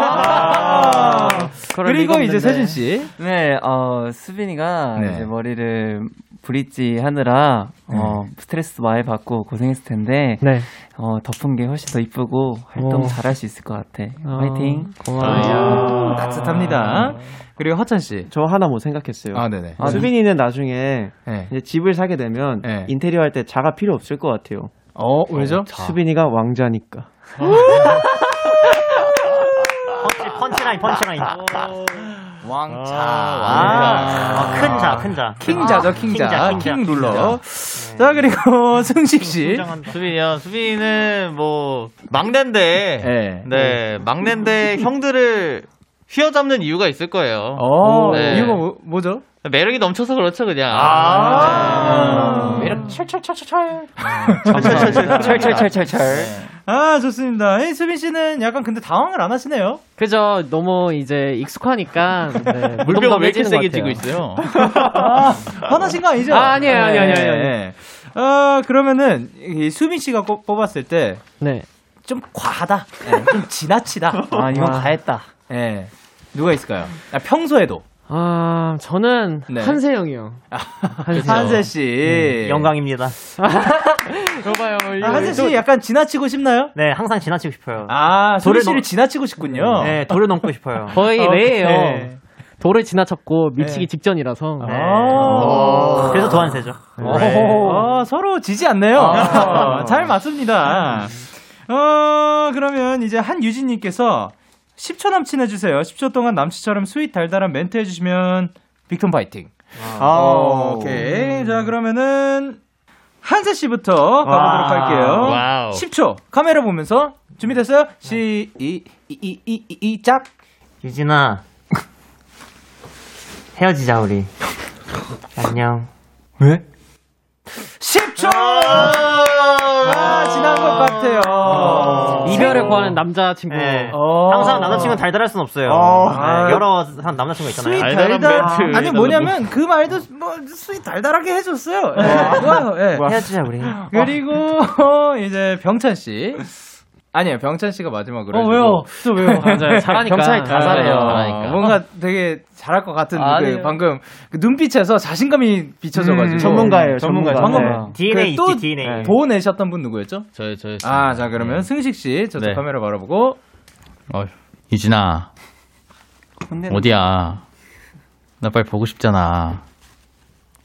그럴 그리고 이제. 세진 씨. 네, 어, 수빈이가 네. 이제 머리를 브릿지 하느라 어, 스트레스 많이 받고 고생했을 텐데 네. 어, 덮은 게 훨씬 더 이쁘고 활동 오. 잘할 수 있을 것 같아. 어, 화이팅. 고마워요. 따뜻합니다. 그리고 허찬 씨. 저 하나 뭐 생각했어요. 아, 네네. 수빈이는 나중에 네. 이제 집을 사게 되면 네. 인테리어 할 때 자가 필요 없을 것 같아요. 어, 왜죠? 수빈이가 왕자니까. 펀치, 펀치라인, 펀치라인. 왕자. 아, 큰 자, 큰 자. 킹자죠, 킹자. 킹자, 킹 킹자. 룰러. 자, 그리고 승식 씨. 수빈이요. 수빈이는 뭐 막내인데, 네. 네, 막내인데 형들을 휘어잡는 이유가 있을 거예요. 어, 네. 이유가 뭐, 뭐죠? 매력이 넘쳐서 그렇죠, 그냥. 아. 철철철 철철. 철철철철철. 아, 좋습니다. 이 수빈 씨는 약간 근데 당황을 안 하시네요. 그죠. 너무 이제 익숙하니까 네, 물병을 왜 이렇게 세게 같아요. 있어요? 아, 화나신 거 아니죠? 아, 아니에요, 아니에요, 아니에요, 아니에요. 네. 어, 그러면은, 이 수빈 씨가 꼽- 뽑았을 때, 네. 좀 과하다. 네, 좀 지나치다. 아, 이건 다 했다. 예. 누가 있을까요? 아, 평소에도. 아, 저는 네. 한세영이요. 한세 씨. 영광입니다. 여봐요. 아, 한세 씨 약간 지나치고 싶나요? 네, 항상 지나치고 싶어요. 아, 돌을 씨를 넘- 지나치고 싶군요. 네, 돌을 넘고 싶어요. 거의. 매예요. 돌을 지나쳤고 밀치기 네. 직전이라서. 네. 아. 그래서 도안세죠. 어, 서로 지지 않네요. 어, 잘 맞습니다. 어, 그러면 이제 한유진님께서 10초 남친 해주세요. 10초 동안 남친처럼 sweet 달달한 멘트 해주시면 빅톤 파이팅. 어, 오케이. 자, 그러면은 한세 씨부터 가보도록 할게요. 와우. 10초. 카메라 보면서 준비됐어요? 시, 이, 이, 이, 이, 이, 이, 짝. 유진아 헤어지자 우리 안녕 10초! 아, 지난 것 같아요. 이별을 구하는 남자친구. 네. 어. 항상 남자친구는 달달할 순 없어요. 아. 네, 여러 한 남자친구 있잖아요. sweet 달달한 달달. 멘트. 아니 뭐냐면 그 말도 뭐 sweet 달달하게 해줬어요. 예, 좋아요. 예. 헤어지자 우리 그리고 이제 병찬 씨. 아니에요, 병찬 씨가 마지막으로. 어. 왜요? 또 왜요? 맞아요. 잘하니까. 병찬이 다 잘해요. 잘하니까. 뭔가 되게 잘할 것 같은 그 아니에요. 방금 그 눈빛에서 자신감이 비춰져가지고 음, 전문가예요, 전문가. 방금 네. DNA 그 또 있지, DNA. 보내셨던 분 누구였죠? 저요, 저요. 아, 자 그러면 승식 씨 저쪽 네. 카메라 바라보고 어, 유진아, 어디야? 나 빨리 보고 싶잖아.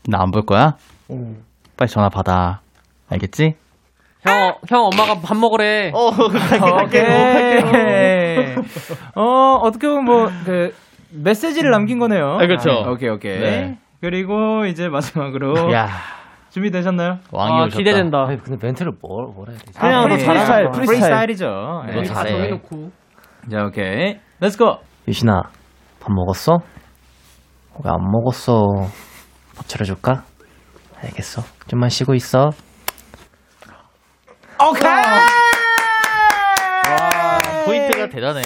나 안 볼 거야? 빨리 전화 받아. 알겠지? 형, 형 엄마가 밥 먹으래. 어, 오케이. 어, 어떻게 보면 뭐, 그, 메시지를 남긴 거네요. 아, 그렇죠. 오케이, 오케이. 네. 그리고 이제 마지막으로. 야, 준비되셨나요? 왕이 아, 오셨다. 기대된다. 아니, 근데 멘트를 뭘, 뭘 해야 되지? 그냥 아, 뭐 프리스타일, 프리스타일. 프리스타일 이죠. 너 네. 잘해. 정해놓고. 자, 오케이. Let's go! 유신아, 밥 먹었어? 왜 안 먹었어? 밥 차려줄까? 알겠어. 좀만 쉬고 있어. 오케이! 포인트가 대단해.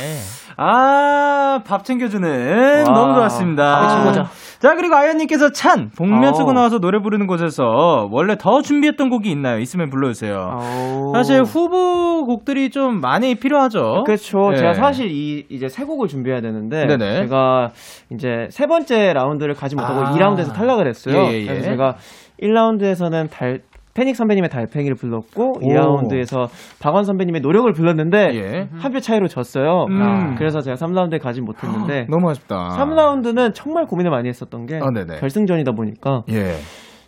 아, 밥 챙겨주는. 와. 너무 좋았습니다. 자, 그리고 아연님께서 찬, 복면 쓰고 아우. 나와서 노래 부르는 곳에서 원래 더 준비했던 곡이 있나요? 있으면 불러주세요. 아우. 사실 후보 곡들이 좀 많이 필요하죠. 그렇죠. 네. 제가 사실 이 이제 세 곡을 준비해야 되는데 네네. 제가 이제 세 번째 라운드를 가지 못하고 아. 2라운드에서 탈락을 했어요. 예, 예, 예. 그래서 제가 1라운드에서는 달 패닉 선배님의 달팽이를 불렀고 오. 2라운드에서 박원 선배님의 노력을 불렀는데 예. 한 표 차이로 졌어요. 음. 그래서 제가 3라운드에 가지 못했는데 너무 아쉽다. 3라운드는 정말 고민을 많이 했었던 게 아. 결승전이다 보니까 예.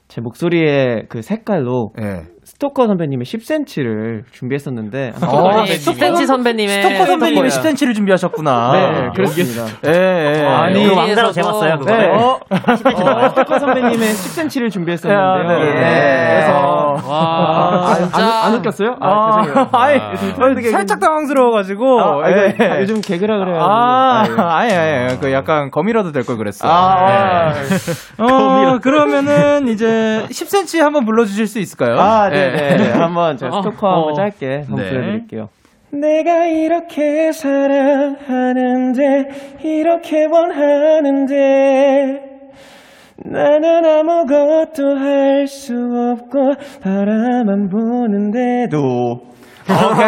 제 목소리의 그 색깔로 예. 스토커 선배님의 10cm를 준비했었는데 어, 스토커 선배님의 스토커 스토커예요. 10cm를 준비하셨구나. 네, 그렇습니다. 예, 예. 아니, 그 왕자로 재봤어요, 그거. 네. 어? 어, 스토커 선배님의 10cm를 준비했었는데요. 네, 네. 네. 그래서 와, 아, 진짜. 안, 안 웃겼어요? 아, 아, 죄송해요. 아니, 아, 살짝 당황스러워 가지고. 아, 아, 예. 아, 요즘 개그라 그래요. 아, 아, 아니, 아니, 그 약간 거미라도 될 걸 그랬어. 아, 예. 어, 그러면은 이제 10cm 한번 불러 주실 수 있을까요? 아, 예. 네 네. 한번 제가 스토커 어. 한번 짧게 한번 네. 보여드릴게요. 내가 이렇게 사랑하는데, 이렇게 원하는데, 나는 아무것도 할 수 없고, 바라만 보는데도. 오케이.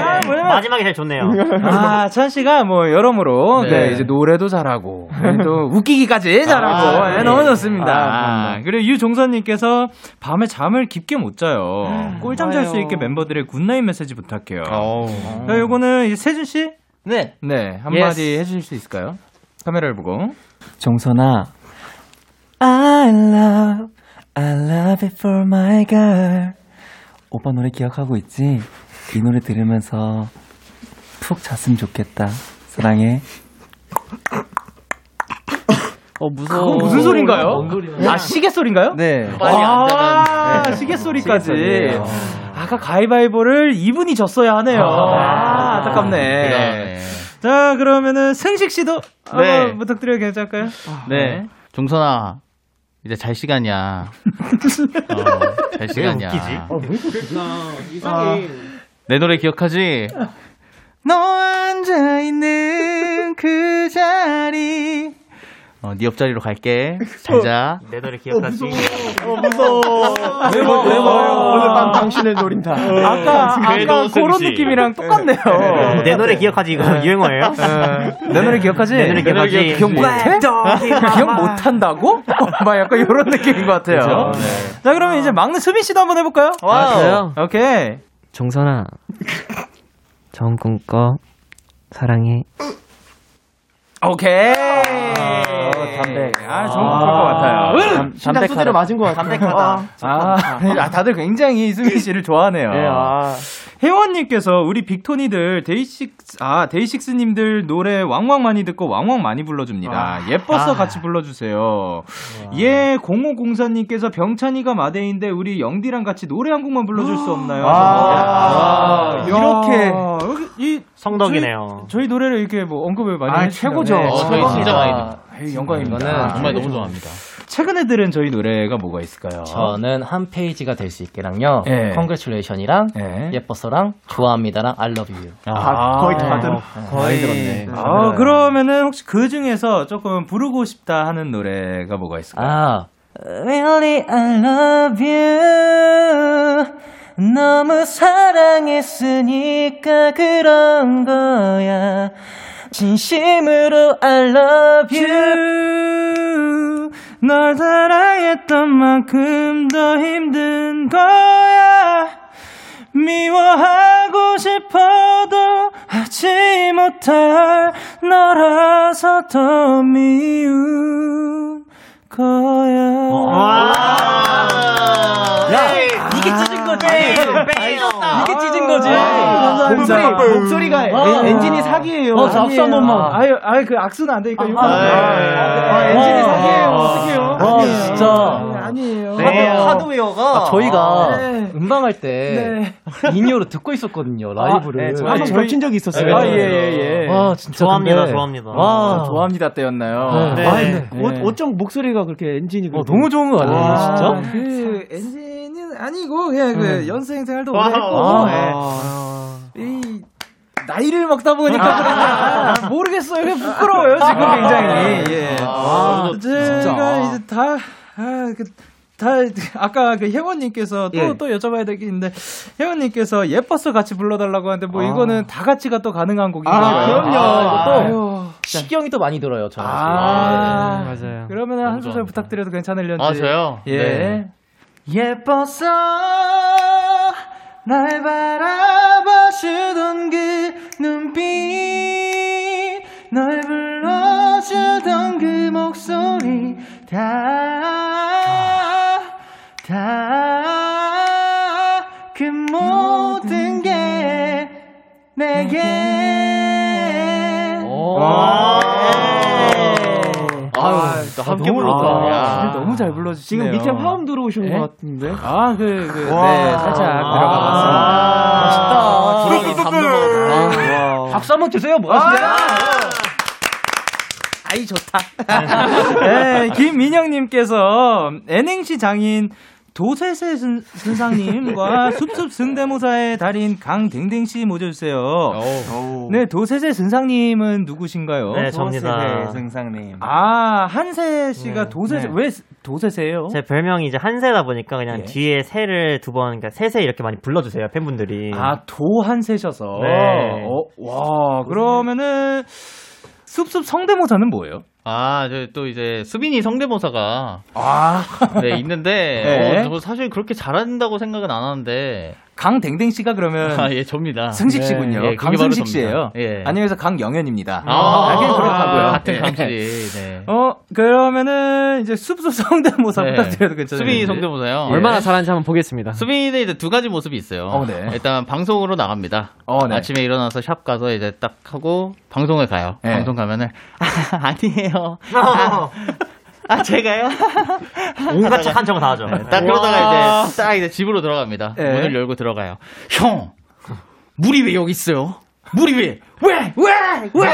아, 뭐냐면 마지막에 제일 좋네요. 아, 찬 씨가 뭐 여러모로 네. 네. 이제 노래도 잘하고 또 웃기기까지 잘하고 아, 네, 네. 너무 좋습니다. 아, 그리고 유종선 님께서 밤에 잠을 깊게 못 자요. 꿀잠 잘 수 있게 멤버들의 good night 메시지 부탁해요. 자, 요거는 이제 세준 씨, 네. 네 한마디 해주실 수 있을까요? 카메라를 보고. 정선아. I love, I love it for my girl. 오빠 노래 기억하고 있지? 이 노래 들으면서 푹 잤으면 좋겠다. 사랑해. 어 무서워. 그거 무슨 소린가요? 아 시계 소린가요? 네. 아, 자는. 시계 소리까지. 아까 가위바위보를 이분이 졌어야 하네요. 아, 안타깝네. 네. 자, 그러면은 승식 씨도 네. 한번 부탁드려도 괜찮을까요? 네. 종선아, 이제 잘 시간이야. 어, 잘 시간이야. 내 노래 기억하지? 너 앉아있는 그 자리. 어, 네 옆자리로 갈게. 잘 자. 내 노래 기억하지? 왜 봐, 왜 봐요? 오늘 밤 당신을 노린다. 아까, 아까 그래도 그런. 느낌이랑 똑같네요. 내 노래 기억하지? 이거 유행어예요? 어, 내 노래 기억하지? 내 노래 기억하지? 기억 못해? 기억 못한다고? 막 약간 이런 느낌인 것 같아요. 자, 그러면 이제 막내 수빈 씨도 한번 해볼까요? 아, 저요? 오케이. 종선아, 좋은 꿈 꿔. 사랑해. 오케이. 담백. 아, 좋은 것 같아요. 담백 수대로 맞은 것 같아. 담백하다. 아, 아, 다들 굉장히 수빈 씨를 좋아하네요. 네, 아. 혜원님께서 우리 빅토니들 데이식스 아 데이식스님들 노래 왕왕 많이 듣고 왕왕 많이 불러줍니다. 예뻐서 같이 불러주세요. 예 0504님께서 병찬이가 마대인데 우리 영디랑 같이 노래 한 곡만 불러줄 수 없나요? 아, 이렇게 여기 이 성덕이네요. 저희, 저희 노래를 이렇게 뭐 언급을 많이 아, 해주시네요. 최고죠. 네, 어, 저희 진짜 많이 듣 에이, 영광입니다. 이거는 정말 너무 좋아합니다. 최근에 들은 저희 노래가 뭐가 있을까요? 저는 한 페이지가 될 수 있게랑요. 예. Congratulation이랑 예. 예뻐서랑 좋아합니다랑 I love you. 아, 거의 다 들어. 거의 들었네. 아, 그러면은 혹시 그 중에서 조금 부르고 싶다 하는 노래가 뭐가 있을까요? 아, Really, I love you. 너무 사랑했으니까 그런 거야. 진심으로 I love you. 널 사랑했던 만큼 더 힘든 거야. 미워하고 싶어도 하지 못할 너라서 더 미운 거야. 야, 이게 찢은 거지. 이게 찢은 거지. 목소리, 목소리가 엔- 엔진이 사기예요. 어, 한 아니에요. 번만. 아유, 아유, 그 악수는 안 되니까. 이거. 아, 아. 엔진이 어. 사기예요. 어떡해요. 와, 아니에요. 진짜. 아니에요. 네. 하드웨어가 아, 저희가 네. 음방할 때 in-ear로 듣고 있었거든요 라이브를. 네, 한번 저희- 걸친 적이 있었어요. 아, 예, 예, 예. 와 진짜 좋아합니다, 근데- 좋아합니다. 와 좋아합니다 때였나요? 네. 아, 근데 어, 어쩜 목소리가 그렇게 엔진이 어, 너무 좋은 거 아니에요, 아, 진짜? 그 엔진은 아니고 그냥 그 연습생 생활도 오래 와. 했고 아. 예. 이 나이를 먹다 보니까 그런가 모르겠어요. 그냥 부끄러워요 지금 굉장히. 예. 아, 제가 이제 다 아, 그, 다 아까 그 혜원님께서 또또 여쭤봐야 될게 있는데 혜원님께서 예뻐서 같이 불러달라고 하는데 뭐 이거는 다 같이가 또 가능한 곡인가요? 아, 그럼요. 아, 또 아유. 시경이 또 많이 들어요, 저는. 아, 맞아요. 그러면 한 소절. 부탁드려도 괜찮을려지. 아, 저요? 예. 네. 예뻐서 날 바라봐주던 그 눈빛 널 불러주던 그 목소리 다 다 그 모든 게 내게. 아, 또 함께 너무 불렀다. 야. 너무 잘 불러주시네요. 지금 밑에 화음 들어오신 예? 것 같은데. 아, 그, 그, 네, 와. 살짝 아. 들어가 봤습니다. 멋있다. 부러기 담는 거. 박수 한번 주세요, 뭐 하시냐? 아이, 좋다. 네, 김민영님께서 N행시 장인 도세세 순, 순상님과 숲숲 승대모사의 달인 강댕댕 씨 모셔주세요. 네, 도세세 순상님은 누구신가요? 네, 접니다. 도세대 승상님. 아, 한세 씨가 네, 도세세, 네. 왜 도세세예요? 제 별명이 이제 한세다 보니까 그냥 예. 뒤에 세를 두 번, 그러니까 세세 이렇게 많이 불러주세요, 팬분들이. 아, 도한세셔서. 네. 어, 와, 그러면은, 숲숲 성대모사는 뭐예요? 아, 저또 이제 수빈이 성대모사가 아, 네, 있는데 네. 어, 저 사실 그렇게 잘한다고 생각은 안 하는데 강댕댕 씨가 그러면 아, 예, 접니다. 승식 씨군요. 예, 그게 바로 강승식. 씨예요. 예. 안녕하세요, 강영현입니다. 아, 알긴 그렇다고요. 같은 예. 강씨. 네. 어, 그러면은 이제 숲숲 성대모사 네. 부탁드려도 괜찮아요? 수빈이 성대모사요. 얼마나 잘하는지 한번 보겠습니다. 수빈이는 이제 두 가지 모습이 있어요. 어, 네. 일단 방송으로 나갑니다. 어, 네. 아침에 일어나서 샵 가서 이제 딱 하고 방송을 가요. 네. 방송 가면은 아, 아니에요. 아, 아, 제가요? 온갖 착한 척은 다 하죠. 딱 그러다가 이제 딱 이제 집으로 들어갑니다. 네. 문을 열고 들어가요. 형, 물이 왜 여기 있어요? 물이 왜? 왜? 왜? 왜?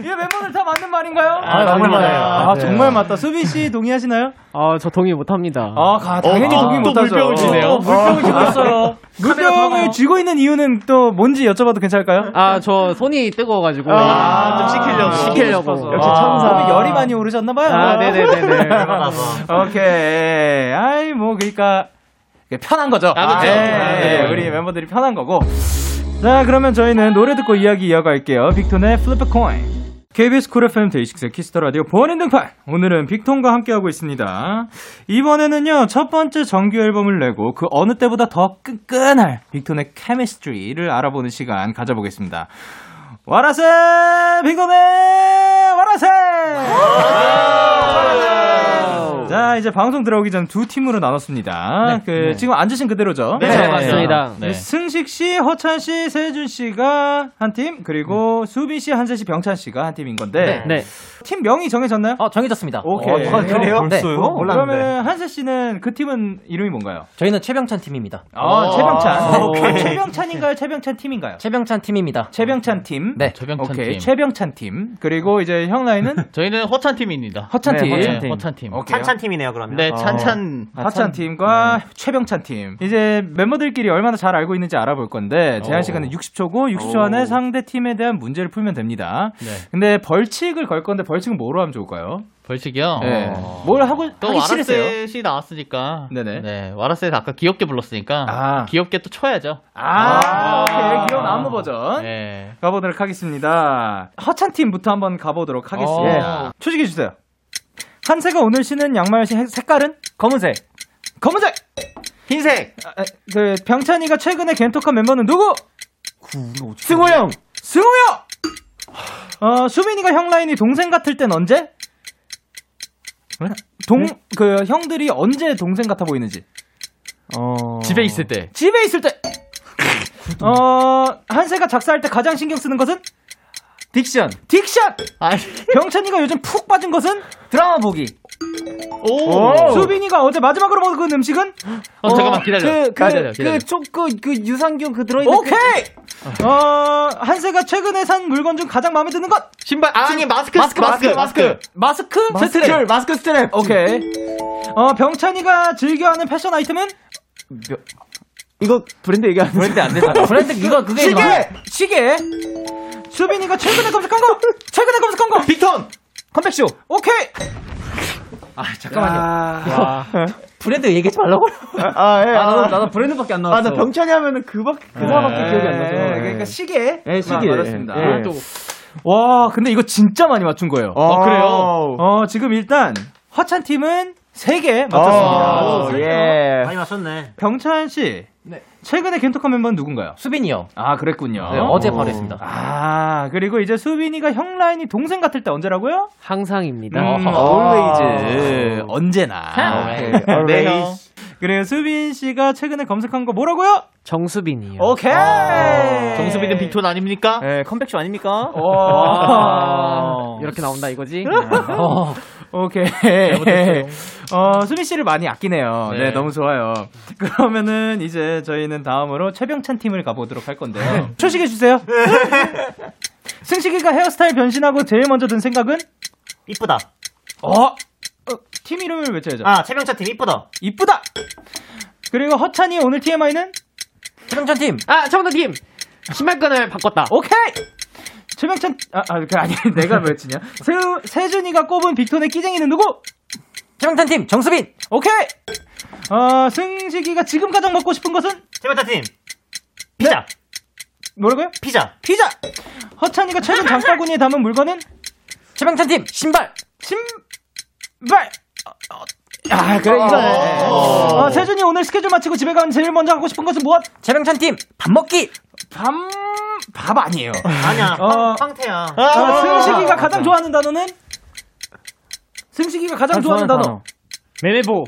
이게 멤버들 다 맞는 말인가요? 아, 정말 맞아요. 아, 네. 정말 맞다. 수빈 씨 동의하시나요? 아, 저 동의 못 합니다. 아, 가- 당연히 어, 동의 또 못하죠. 물병을 쥐네요. 어, 물병을 쥐고 있어요. 물병을 쥐고 있는 이유는 또 뭔지 여쭤봐도 괜찮을까요? 아, 저 손이 뜨거워가지고. 아, 좀 식히려고. 식히려고. 역시 천사. 몸이 열이 많이 오르셨나봐요. 아, 네네네네. 오케이. 아이, 뭐, 그러니까. 편한 거죠. 아. 예, 아, 예, 네. 우리 멤버들이 편한 거고. 자, 그러면 저희는 노래 듣고 이야기 이어갈게요. 빅톤의 Flip A Coin. KBS 쿨 FM 데이식스 Kiss the Radio 보안인 등판. 오늘은 빅톤과 함께하고 있습니다. 이번에는요, 첫 번째 정규 앨범을 내고 그 어느 때보다 더 끈끈할 빅톤의 chemistry를 알아보는 시간 가져보겠습니다. 와라세! 빅톤의 와라세! 자, 이제 방송 들어오기 전 두 팀으로 나눴습니다. 그, 지금 앉으신 그대로죠? 네, 맞습니다. 네. 승식 씨, 허찬 씨, 세준 씨가 한 팀, 그리고 수빈 씨, 한세 씨, 병찬 씨가 한 팀인 건데 네. 팀 명이 정해졌나요? 어, 정해졌습니다. 오케이. 어, 그래요? 네. 그러면 한세 씨는 그 팀은 이름이 뭔가요? 저희는 최병찬 팀입니다. 아, 오. 최병찬. 오케이. 아, 최병찬인가요? 최병찬 팀인가요? 최병찬 팀입니다. 최병찬 팀. 네. 최병찬 오케이. 팀. 최병찬 팀. 그리고 이제 형 라인은 저희는 허찬 팀입니다. 허찬 네, 팀. 허찬 팀. 허찬 팀. 오케이. 찬찬 팀이네요, 그러면. 네, 찬찬. 하찬 팀과 최병찬 팀. 이제 멤버들끼리 얼마나 잘 알고 있는지 알아볼 건데 제한 시간은 60초고 60초 안에 상대 팀에 대한 문제를 풀면 됩니다. 네. 근데 벌칙을 걸 건데 벌칙은 뭐로 하면 좋을까요? 벌칙이요? 네. 뭘 하고 또 하기 싫으세요? 와라셋이 나왔으니까. 네네. 네, 와라셋 아까 귀엽게 불렀으니까. 아. 귀엽게 또 쳐야죠. 아, 오케이. 귀여운 안무 버전. 네. 가보도록 하겠습니다. 허찬 팀부터 한번 가보도록 하겠습니다. 어. 초식해 주세요. 한세가 오늘 신은 양말 신- 색깔은 검은색. 검은색. 흰색. 아, 아, 그 병찬이가 최근에 겐톡한 멤버는 누구? 승호 형! 승우요. 어 수빈이가 형 라인이 동생 같을 땐 언제? 동그 형들이 언제 동생 같아 보이는지. 어. 집에 있을 때. 집에 있을 때. 어 한세가 작사할 때 가장 신경 쓰는 것은 Diction. Diction. 아, 병찬이가 요즘 푹 빠진 것은 드라마 보기. 오. 수빈이가 어제 마지막으로 먹은 음식은 어, 잠깐만 기다려. 그, 그, 기다려, 기다려. 그, 초코, 그, 유산균 그 들어있는. 그- 오케이. 어 한세가 최근에 산 물건 중 가장 마음에 드는 것 신발. 아, 아니, 마스크, 마스크, 마스크, 마스크. 마스크 마스크 스트랩, 마스크 스트랩. 오케이. 어 병찬이가 즐겨하는 패션 아이템은 이거 브랜드 얘기하는 브랜드 안 되잖아. 브랜드 이거 그게 시계! 시계! 수빈이가 최근에 검색한 거! 최근에 검색한 거! 빅톤! 컴백쇼! 오케이! 아, 잠깐만요. 아, 브랜드 얘기하지 말라고. 아, 예. 아, 나도, 아, 나도 브랜드밖에 안 아, 나왔어. 나 병찬이 하면은 그밖에, 그 사람밖에 기억이 안 나죠. 네, 그러니까 시계. 네, 시계. 아, 맞았습니다. 예. 또. 와, 근데 이거 진짜 많이 맞춘 거예요. 어, 그래요? 어, 지금 일단 허찬 팀은 3개 맞췄습니다. 어, 예. 많이 맞췄네. 병찬 씨. 최근에 겐톡한 멤버는 누군가요? 수빈이요. 아, 그랬군요. 네, 어제 바로 했습니다. 아, 그리고 이제 수빈이가 형 라인이 동생 같을 때 언제라고요? 항상입니다. 음, always. always. 언제나. 오케이. 네. always. 그래요. 수빈 씨가 최근에 검색한 거 뭐라고요? 정수빈이요. 오케이. 정수빈은 빅톤 아닙니까? 예, 컴백쇼 아닙니까? 와. 이렇게 나온다 이거지? 어, 오케이. 어, 수빈 씨를 많이 아끼네요. 네. 네. 너무 좋아요. 그러면은 이제 저희는 다음으로 최병찬 팀을 가보도록 할 건데요. 초식해 주세요. 승식이가 헤어스타일 변신하고 제일 먼저 든 생각은? 이쁘다. 어, 팀 이름을 외쳐야죠. 아, 최명찬 팀 이쁘다. 이쁘다! 그리고 허찬이 오늘 TMI는? 최명찬 팀. 아, 청도 팀! 신발끈을 바꿨다. 오케이! 최명찬, 아, 아, 그, 아니, 내가 외치냐? 세, 세준이가 꼽은 빅톤의 끼쟁이는 누구? 최명찬 팀. 정수빈. 오케이! 어, 승식이가 지금 가장 먹고 싶은 것은? 최명찬 팀. 피자. 뭐라고요? 피자. 피자! 허찬이가 최근 장바구니에 담은 물건은? 최명찬 팀. 신발. 신발! 어, 어, 아, 그래, 이거. 어, 어, 세준이 오늘 스케줄 마치고 집에 가면 제일 먼저 하고 싶은 것은 무엇? 최명찬 팀. 밥 먹기. 밥, 밥 아니에요. 아니야. 어. 황, 황태야. 어, 승식이가 가장 좋아하는 단어는? 승식이가 가장 좋아하는 단어. 매매보.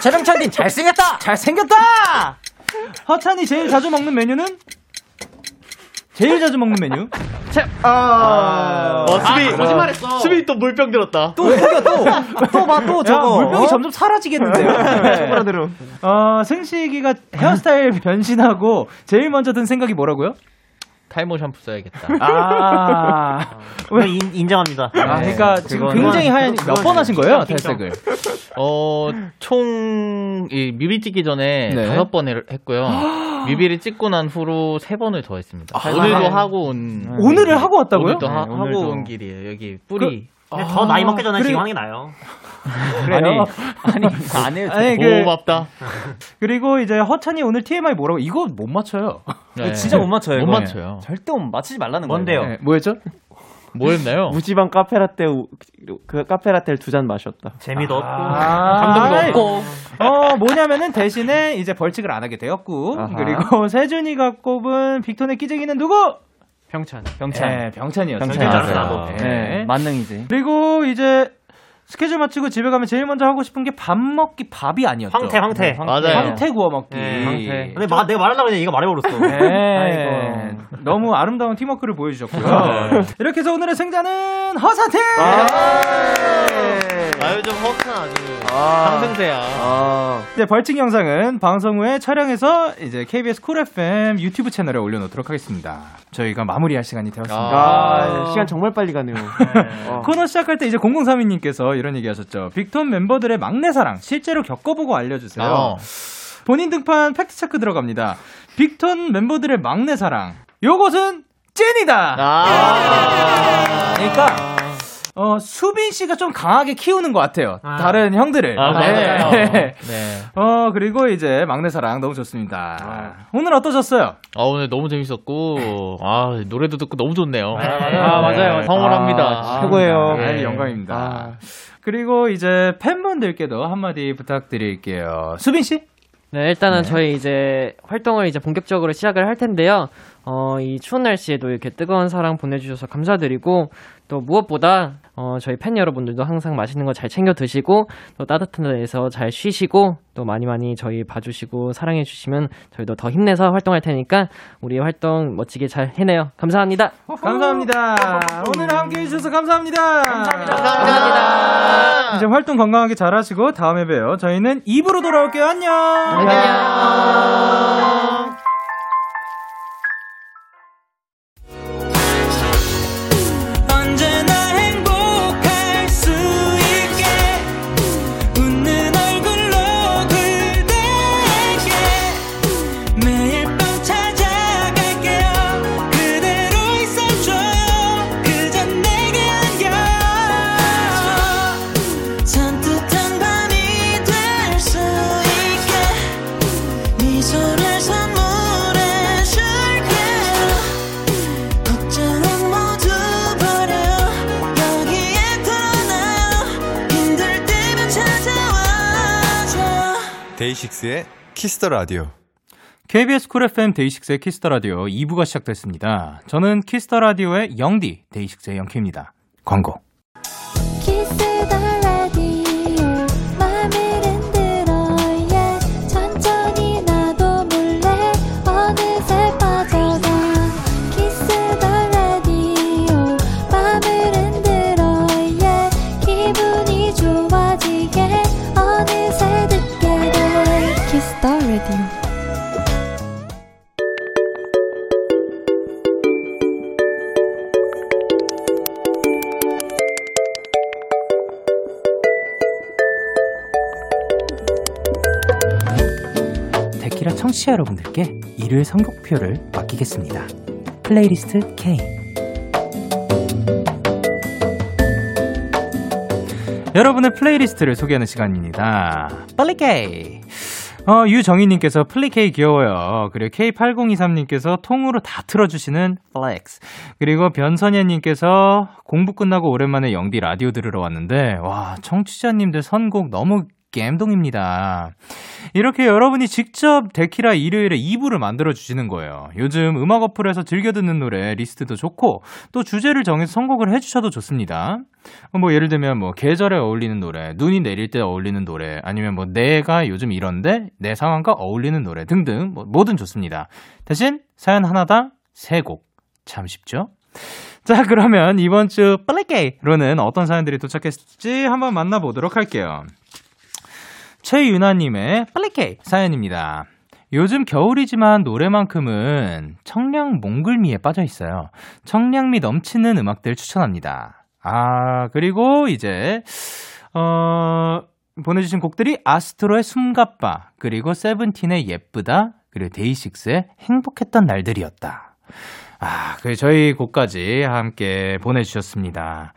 팀. 잘생겼다. 잘생겼다! 허찬이 제일 자주 먹는 메뉴는? 제일 자주 먹는 메뉴? 어, 수비. 거짓말했어. 수비 또 물병 들었다. 또 속여 또. 또 봐또 야, 저거. 물병이 어? 점점 사라지겠는데요? 초보라들은. 어, 승식이가 헤어스타일 변신하고 제일 먼저 든 생각이 뭐라고요? 탈모 샴푸 써야겠다. 아, 네, 인, 인정합니다. 아 그러니까 지금 굉장히 하얀 몇 번 하신 거예요? 탈색을? 어, 총, 이 뮤비 찍기 전에 네. 다섯 번 을- 했고요. 뮤비를 찍고 난 후로 세 번을 더 했습니다. 아, 오늘도 네. 하고 온. 오늘을 하고 왔다고요? 오늘도 하, 네, 고 오늘도. 온 길이에요. 여기 뿌리. 근데 더 나이 먹기 전에 그래. 지금 하는 게 나아요. 그래요? 아니, 안 해요. 아니, 그, 고맙다. 그리고 이제 허찬이 오늘 TMI 뭐라고? 이거 못 맞춰요. 네. 진짜 못 맞춰요. 못 이거. 맞춰요. 절대 못 맞히지 말라는? 거예요. 네, 뭐였죠? 뭐였나요? 무지방 카페라떼 우- 그 카페라떼를 두 잔 마셨다. 재미도 없고. 감동도. 없고. 어, 뭐냐면은 대신에 이제 벌칙을 안 하게 되었고. 아하. 그리고 세준이가 꼽은 빅톤의 끼쟁이는 누구? 병찬. 병찬. 네, 병찬이었어요. 병찬. 병찬 나도. 네. 만능이지. 그리고 이제 스케줄 마치고 집에 가면 제일 먼저 하고 싶은 게 밥 먹기 밥이 아니었죠. 황태, 황태. 맞아요. 황태 구워 먹기. 네, 황태. 근데 마, 내가 말하려고 했는데 얘가 말해버렸어. 네. 너무 아름다운 팀워크를 보여주셨고요. 이렇게 해서 오늘의 승자는 허사팀! 아, 요즘 허카 아주 상승세야. 네, 벌칙 영상은 방송 후에 촬영해서 이제 KBS 쿨 FM 유튜브 채널에 올려놓도록 하겠습니다. 저희가 마무리할 시간이 되었습니다. 아, 시간 정말 빨리 가네요. 어. 코너 시작할 때 이제 0032님께서 이런 얘기 하셨죠. 빅톤 멤버들의 막내 사랑 실제로 겪어보고 알려주세요. 어. 본인 등판 팩트체크 들어갑니다. 빅톤 멤버들의 막내 사랑. 요것은 찐이다! 아. 그러니까, 어, 수빈 씨가 좀 강하게 키우는 것 같아요. 아. 다른 형들을. 아, 맞아요. 네. 네. 어, 그리고 이제 막내 사랑 너무 좋습니다. 오늘 어떠셨어요? 아, 오늘 너무 재밌었고, 아, 노래도 듣고 너무 좋네요. 아, 맞아요. 황홀합니다. 아, 최고예요. 네, 네. 영광입니다. 아. 그리고 이제 팬분들께도 한마디 부탁드릴게요. 수빈 씨? 네, 일단은 저희 이제 활동을 이제 본격적으로 시작을 할 텐데요. 어, 이 추운 날씨에도 이렇게 뜨거운 사랑 보내주셔서 감사드리고, 또 무엇보다, 어, 저희 팬 여러분들도 항상 맛있는 거 잘 챙겨 드시고, 또 따뜻한 데에서 잘 쉬시고, 또 많이 많이 저희 봐주시고, 사랑해 주시면 저희도 더 힘내서 활동할 테니까, 우리 활동 멋지게 잘 해내요. 감사합니다. 감사합니다. 오늘 함께 해주셔서 감사합니다. 감사합니다. 이제 활동 건강하게 잘 하시고 다음에 봬요. 저희는 입으로 돌아올게요. 안녕. 안녕. 데이식스의 Kiss the Radio. KBS 쿨 FM 데이식스의 Kiss the Radio 2부가 시작됐습니다. 저는 Kiss the Radio의 영디 데이식스의 영케입니다. 광고. Kiss the 청취자 여러분들께 일요일 선곡표를 맡기겠습니다. Playlist K. 여러분의 playlist를 소개하는 시간입니다. 플리 K. 어, 유정희님께서 플리케이 귀여워요. 그리고 K8023님께서 통으로 다 틀어주시는 flex. 그리고 변선예님께서 공부 끝나고 오랜만에 영디 라디오 들으러 왔는데, 와, 청취자님들 선곡 너무 갬동입니다. 이렇게 여러분이 직접 데키라 일요일에 2부를 만들어 주시는 거예요. 요즘 음악 어플에서 즐겨 듣는 노래 리스트도 좋고 또 주제를 정해서 선곡을 해 주셔도 좋습니다. 뭐 예를 들면 뭐 계절에 어울리는 노래, 눈이 내릴 때 어울리는 노래, 아니면 뭐 내가 요즘 이런데 내 상황과 어울리는 노래 등등 뭐 뭐든 좋습니다. 대신 사연 하나당 3곡. 참 쉽죠? 자, 그러면 이번 주 플레이게이로는 어떤 사연들이 도착했을지 한번 만나보도록 할게요. 최유나님의 플리케이 사연입니다. 요즘 겨울이지만 노래만큼은 청량 몽글미에 빠져 있어요. 청량미 넘치는 음악들 추천합니다. 아, 그리고 이제, 어, 보내주신 곡들이 아스트로의 숨가빠, 그리고 세븐틴의 예쁘다, 그리고 데이식스의 행복했던 날들이었다. 아, 그 저희 곡까지 함께 보내주셨습니다.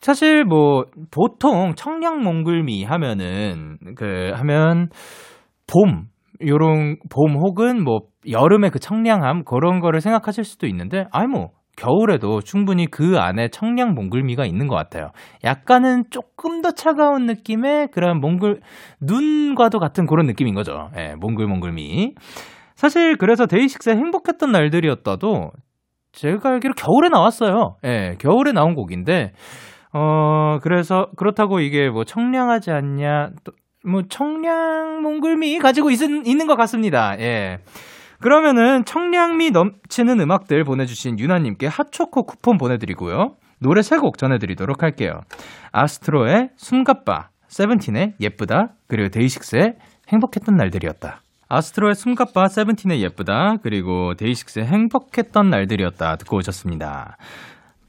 사실 뭐 보통 청량 몽글미 하면은 그 하면 봄 요런 봄 혹은 뭐 여름의 그 청량함 그런 거를 생각하실 수도 있는데 아니 뭐 겨울에도 충분히 그 안에 청량 몽글미가 있는 것 같아요. 약간은 조금 더 차가운 느낌의 그런 몽글 눈과도 같은 그런 느낌인 거죠. 예, 몽글몽글미. 사실 그래서 데이식스의 행복했던 날들이었다도 제가 알기로 겨울에 나왔어요. 예, 겨울에 나온 곡인데 어, 그래서, 그렇다고 이게 뭐 청량하지 않냐, 또, 뭐 청량 몽글미 가지고 있, 있는 것 같습니다. 예. 그러면은 청량미 넘치는 음악들 보내주신 유나님께 핫초코 쿠폰 보내드리고요. 노래 세곡 전해드리도록 할게요. 아스트로의 숨가빠, 세븐틴의 예쁘다, 그리고 데이식스의 행복했던 날들이었다. 아스트로의 숨가빠, 세븐틴의 예쁘다, 그리고 데이식스의 행복했던 날들이었다 듣고 오셨습니다.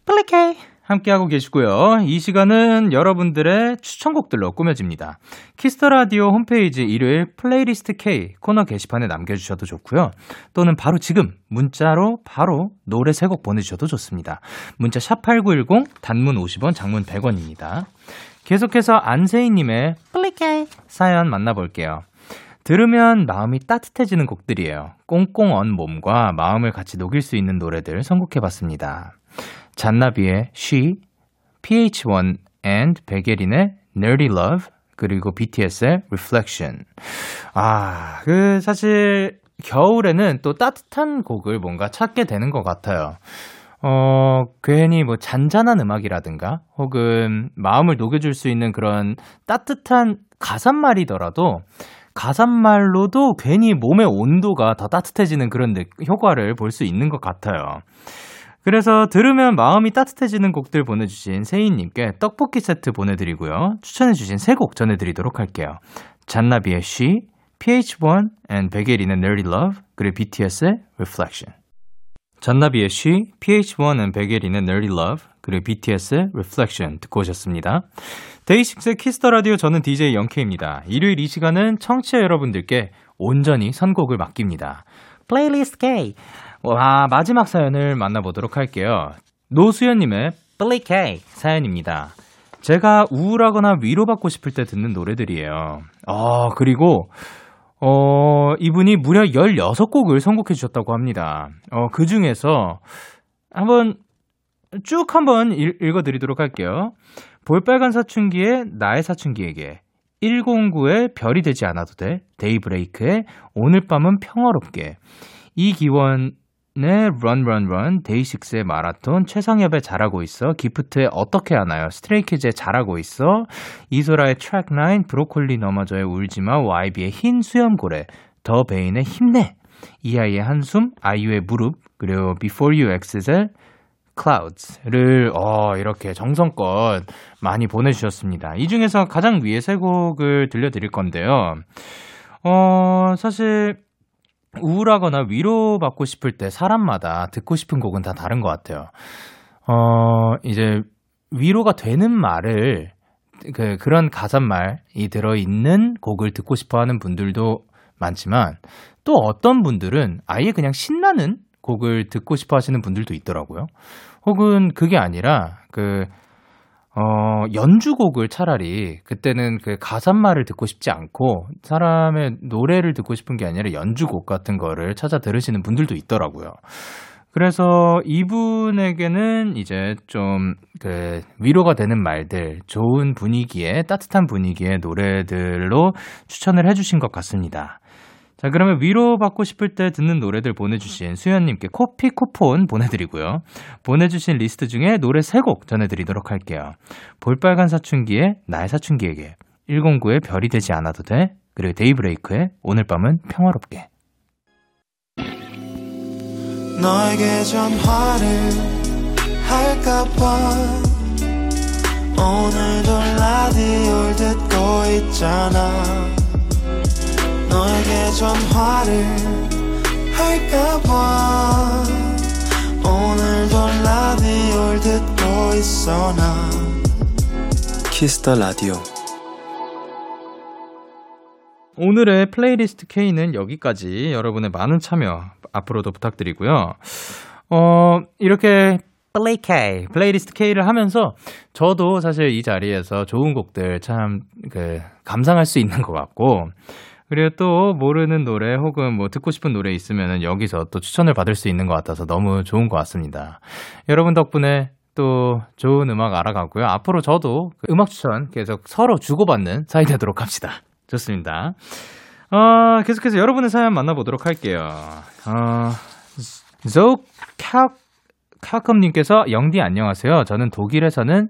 플리케이 함께하고 계시고요. 이 시간은 여러분들의 추천곡들로 꾸며집니다. Kiss the Radio 홈페이지 일요일 Playlist K 코너 게시판에 남겨주셔도 좋고요. 또는 바로 지금 문자로 바로 노래 세 곡 보내주셔도 좋습니다. 문자 샵8910 단문 50원 장문 100원입니다. 계속해서 안세희님의 플리케이 사연 만나볼게요. 들으면 마음이 따뜻해지는 곡들이에요. 꽁꽁 언 몸과 마음을 같이 녹일 수 있는 노래들 선곡해봤습니다. 잔나비의 She, PH1 and 베게린의 Nerdy Love, 그리고 BTS의 Reflection. 아, 그, 사실, 겨울에는 또 따뜻한 곡을 뭔가 찾게 되는 것 같아요. 어, 괜히 뭐 잔잔한 음악이라든가, 혹은 마음을 녹여줄 수 있는 그런 따뜻한 가사말이더라도, 가사말로도 괜히 몸의 온도가 더 따뜻해지는 그런 효과를 볼 수 있는 것 같아요. 그래서 들으면 마음이 따뜻해지는 곡들 보내주신 세인님께 떡볶이 세트 보내드리고요. 추천해주신 세 곡 전해드리도록 할게요. 잔나비의 She, PH1 and 베게린의 Nerdy Love, 그리고 BTS의 Reflection. 잔나비의 She, PH1 and 베게린의 Nerdy Love, 그리고 BTS의 Reflection 듣고 오셨습니다. 데이식스의 Kiss the Radio 저는 DJ 영케입니다. 일요일 이 시간은 청취자 여러분들께 온전히 선곡을 맡깁니다. Playlist K. 와, 마지막 사연을 만나보도록 할게요. 노수연님의 K 사연입니다. 제가 우울하거나 위로받고 싶을 때 듣는 노래들이에요. 아, 그리고, 어, 이분이 무려 16곡을 선곡해 주셨다고 합니다. 어, 그 중에서 한번 쭉 한번 읽, 읽어드리도록 할게요. 볼빨간 사춘기의 나의 사춘기에게 109의 별이 되지 않아도 돼 데이브레이크의 오늘 밤은 평화롭게 이기원 의 Run Run Run. 데이식스의 마라톤 최상엽의 잘하고 있어. 기프트의 어떻게 하나요? 스트레이키즈의 잘하고 있어. 이소라의 트랙 9 브로콜리 너마저의 울지마. YB의 흰 수염고래. 더 베인의 힘내. 이아이의 한숨 아이유의 무릎 그리고 Before You X의 Clouds를 어, 이렇게 정성껏 많이 보내주셨습니다. 이 중에서 가장 위에 세 곡을 들려드릴 건데요. 어, 사실 우울하거나 위로받고 싶을 때 사람마다 듣고 싶은 곡은 다 다른 것 같아요. 어, 이제 위로가 되는 말을 그, 그런 가사말이 들어 있는 곡을 듣고 싶어 하는 분들도 많지만 또 어떤 분들은 아예 그냥 신나는 곡을 듣고 싶어 하시는 분들도 있더라고요. 혹은 그게 아니라 그 어, 연주곡을 차라리 그때는 그 가사말을 듣고 싶지 않고 사람의 노래를 듣고 싶은 게 아니라 연주곡 같은 거를 찾아 들으시는 분들도 있더라고요. 그래서 이분에게는 이제 좀 그 위로가 되는 말들, 좋은 분위기에, 따뜻한 분위기의 노래들로 추천을 해주신 것 같습니다. 자, 그러면 위로받고 싶을 때 듣는 노래들 보내주신 수현님께 커피 쿠폰 보내드리고요. 보내주신 리스트 중에 노래 3곡 전해드리도록 할게요. 볼빨간 사춘기의 나의 사춘기에게, 109의 별이 되지 않아도 돼, 그리고 데이브레이크의 오늘 밤은 평화롭게. 너에게 전화를 할까봐 오늘도 라디오를 듣고 있잖아 너에게 전화를 할까봐 오늘도 라디오를 듣고 있어 나 Kiss the Radio. 오늘의 playlist K는 여기까지 여러분의 많은 참여 앞으로도 부탁드리고요. 어, 이렇게 play K, playlist K를 하면서 저도 사실 이 자리에서 좋은 곡들 참 그 감상할 수 있는 것 같고 그리고 또 모르는 노래 혹은 뭐 듣고 싶은 노래 있으면은 여기서 또 추천을 받을 수 있는 것 같아서 너무 좋은 것 같습니다. 여러분 덕분에 또 좋은 음악 알아가고요. 앞으로 저도 그 음악 추천 계속 서로 주고받는 사이 되도록 합시다. 좋습니다. 어, 계속해서 여러분의 사연 만나보도록 할게요. 어, 조우 카, 카컴님께서 영디 안녕하세요. 저는 독일에서는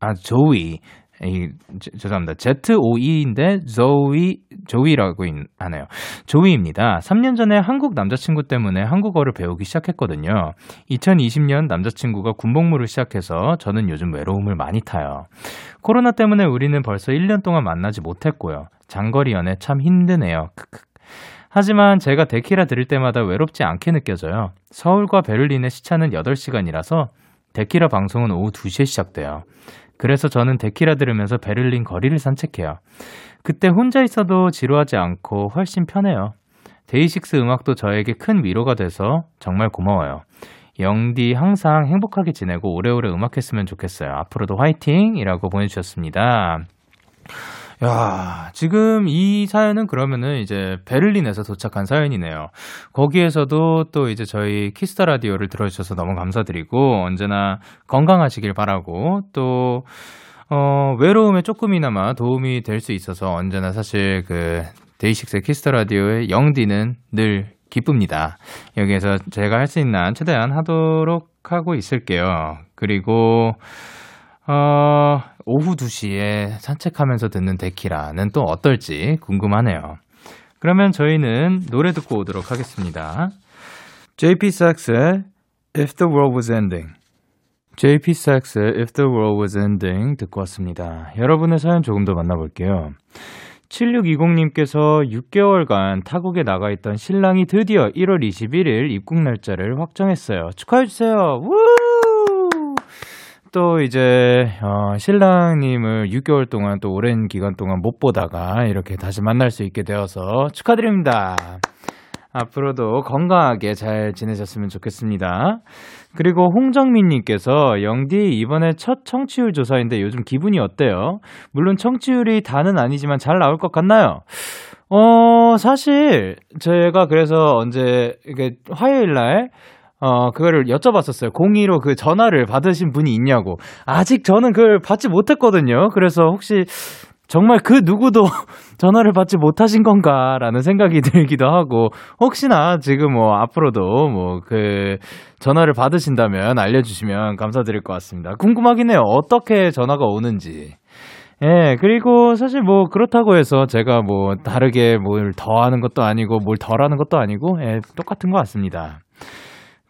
아 조이 이, 저, 죄송합니다. ZOE인데 조이 조이라고 있- 하네요. 조이입니다. 3년 전에 한국 남자친구 때문에 한국어를 배우기 시작했거든요. 2020년 남자친구가 군복무를 시작해서 저는 요즘 외로움을 많이 타요. 코로나 때문에 우리는 벌써 1년 동안 만나지 못했고요. 장거리 연애 참 힘드네요. 크크. 하지만 제가 데키라 들을 때마다 외롭지 않게 느껴져요. 서울과 베를린의 시차는 8시간이라서 데키라 방송은 오후 2시에 시작돼요. 그래서 저는 데키라 들으면서 베를린 거리를 산책해요. 그때 혼자 있어도 지루하지 않고 훨씬 편해요. 데이식스 음악도 저에게 큰 위로가 돼서 정말 고마워요. 영디 항상 행복하게 지내고 오래오래 음악했으면 좋겠어요. 앞으로도 화이팅! 이라고 보내주셨습니다. 야, 지금 이 사연은 그러면은 이제 베를린에서 도착한 사연이네요. 거기에서도 또 이제 저희 Kiss the Radio를 들어주셔서 너무 감사드리고 언제나 건강하시길 바라고 또 어, 외로움에 조금이나마 도움이 될 수 있어서 언제나 사실 그 데이식스의 Kiss the Radio의 영디는 늘 기쁩니다. 여기에서 제가 할 수 있는 한 최대한 하도록 하고 있을게요. 그리고 어, 오후 2시에 산책하면서 듣는 데키라는 또 어떨지 궁금하네요. 그러면 저희는 노래 듣고 오도록 하겠습니다. JP Sax의 If the World Was Ending. JP Sax의 If the World Was Ending 듣고 왔습니다. 여러분의 사연 조금 더 만나볼게요. 7620님께서 6개월간 타국에 나가 있던 신랑이 드디어 1월 21일 입국 날짜를 확정했어요. 축하해주세요. 우! 또 이제 어, 신랑님을 6개월 동안 또 오랜 기간 동안 못 보다가 이렇게 다시 만날 수 있게 되어서 축하드립니다. 앞으로도 건강하게 잘 지내셨으면 좋겠습니다. 그리고 홍정민님께서 영디 이번에 첫 청취율 조사인데 요즘 기분이 어때요? 물론 청취율이 다는 아니지만 잘 나올 것 같나요? 어 사실 제가 그래서 언제 이게 화요일 날 어, 그거를 여쭤봤었어요. 02로 그 전화를 받으신 분이 있냐고. 아직 저는 그걸 받지 못했거든요. 그래서 혹시 정말 그 누구도 전화를 받지 못하신 건가라는 생각이 들기도 하고, 혹시나 지금 뭐 앞으로도 뭐 그 전화를 받으신다면 알려주시면 감사드릴 것 같습니다. 궁금하긴 해요. 어떻게 전화가 오는지. 예, 그리고 사실 뭐 그렇다고 해서 제가 뭐 다르게 뭘 더 하는 것도 아니고 뭘 덜 하는 것도 아니고, 예, 똑같은 것 같습니다.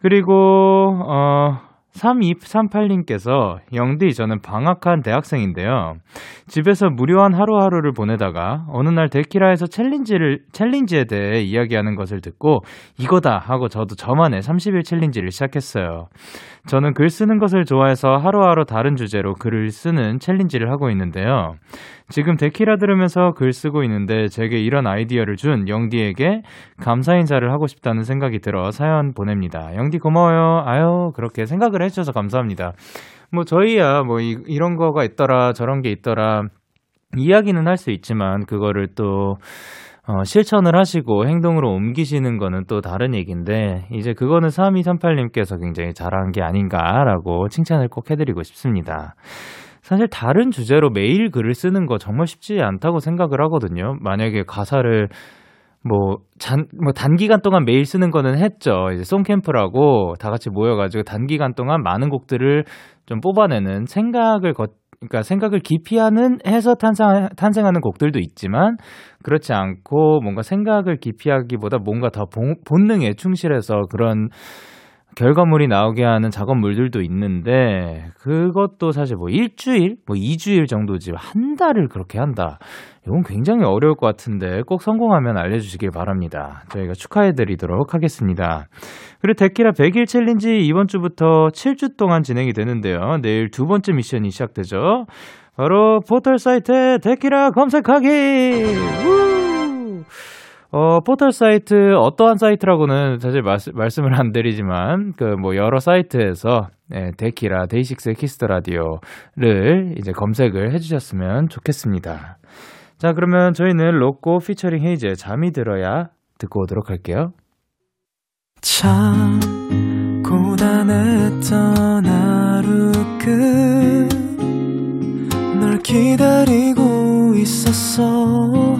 그리고 어 3238님께서 영디 저는 방학한 대학생인데요. 집에서 무료한 하루하루를 보내다가 어느 날 데키라에서 챌린지를 챌린지에 대해 이야기하는 것을 듣고 이거다 하고 저도 저만의 30일 challenge를 시작했어요. 저는 글 쓰는 것을 좋아해서 하루하루 다른 주제로 글을 쓰는 challenge를 하고 있는데요. 지금 데키라 들으면서 글 쓰고 있는데 제게 이런 아이디어를 준 영디에게 감사 인사를 하고 싶다는 생각이 들어 사연 보냅니다. 영디 고마워요. 아유, 그렇게 생각을 해주셔서 감사합니다. 뭐 저희야 뭐 이, 이런 거가 있더라 저런 게 있더라 이야기는 할 수 있지만 그거를 또 어, 실천을 하시고 행동으로 옮기시는 거는 또 다른 얘기인데 이제 그거는 3238님께서 굉장히 잘한 게 아닌가라고 칭찬을 꼭 해드리고 싶습니다. 사실 다른 주제로 매일 글을 쓰는 거 정말 쉽지 않다고 생각을 하거든요. 만약에 가사를 뭐, 잔, 뭐, 단기간 동안 매일 쓰는 거는 했죠. 이제 송캠프라고 다 같이 모여가지고 단기간 동안 많은 곡들을 좀 뽑아내는 생각을 거, 그러니까 생각을 기피하는 해서 탄생, 탄생하는 곡들도 있지만 그렇지 않고 뭔가 생각을 기피하기보다 뭔가 더 본, 본능에 충실해서 그런 결과물이 나오게 하는 작업물들도 있는데 그것도 사실 뭐 일주일, 뭐 이주일 정도지 한 달을 그렇게 한다. 이건 굉장히 어려울 것 같은데 꼭 성공하면 알려주시길 바랍니다. 저희가 축하해드리도록 하겠습니다. 그리고 데키라 100일 challenge 이번 주부터 7주 동안 진행이 되는데요. 내일 두 번째 미션이 시작되죠. 바로 포털 사이트에 데키라 검색하기! 우! 어, 포털 사이트, 어떠한 사이트라고는 사실 말씀, 말씀을 안 드리지만, 그, 뭐, 여러 사이트에서, 네, 데키라, 데이식스의 Kiss the Radio를 이제 검색을 해주셨으면 좋겠습니다. 자, 그러면 저희는 로꼬 피처링 헤이즈의 잠이 들어야 듣고 오도록 할게요. 참 고단했던 하루 끝 널 기다리고 있었어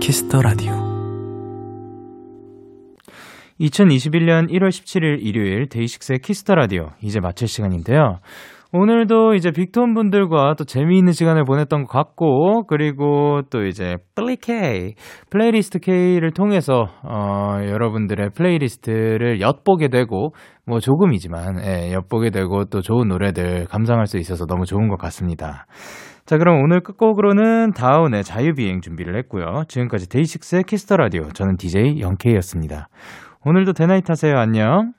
Kiss the Radio 2021년 1월 17일 일요일 데이식스의 Kiss the Radio 이제 마칠 시간인데요. 오늘도 이제 빅톤 분들과 또 재미있는 시간을 보냈던 것 같고, 그리고 또 이제 play K, playlist K를 통해서, 어, 여러분들의 playlist를 엿보게 되고, 뭐 조금이지만, 예, 엿보게 되고 또 좋은 노래들 감상할 수 있어서 너무 좋은 것 같습니다. 자, 그럼 오늘 끝곡으로는 다운의 자유비행 준비를 했고요. 지금까지 데이식스의 Kiss the Radio. 저는 DJ 영케이였습니다. 오늘도 대나잇 하세요. 안녕.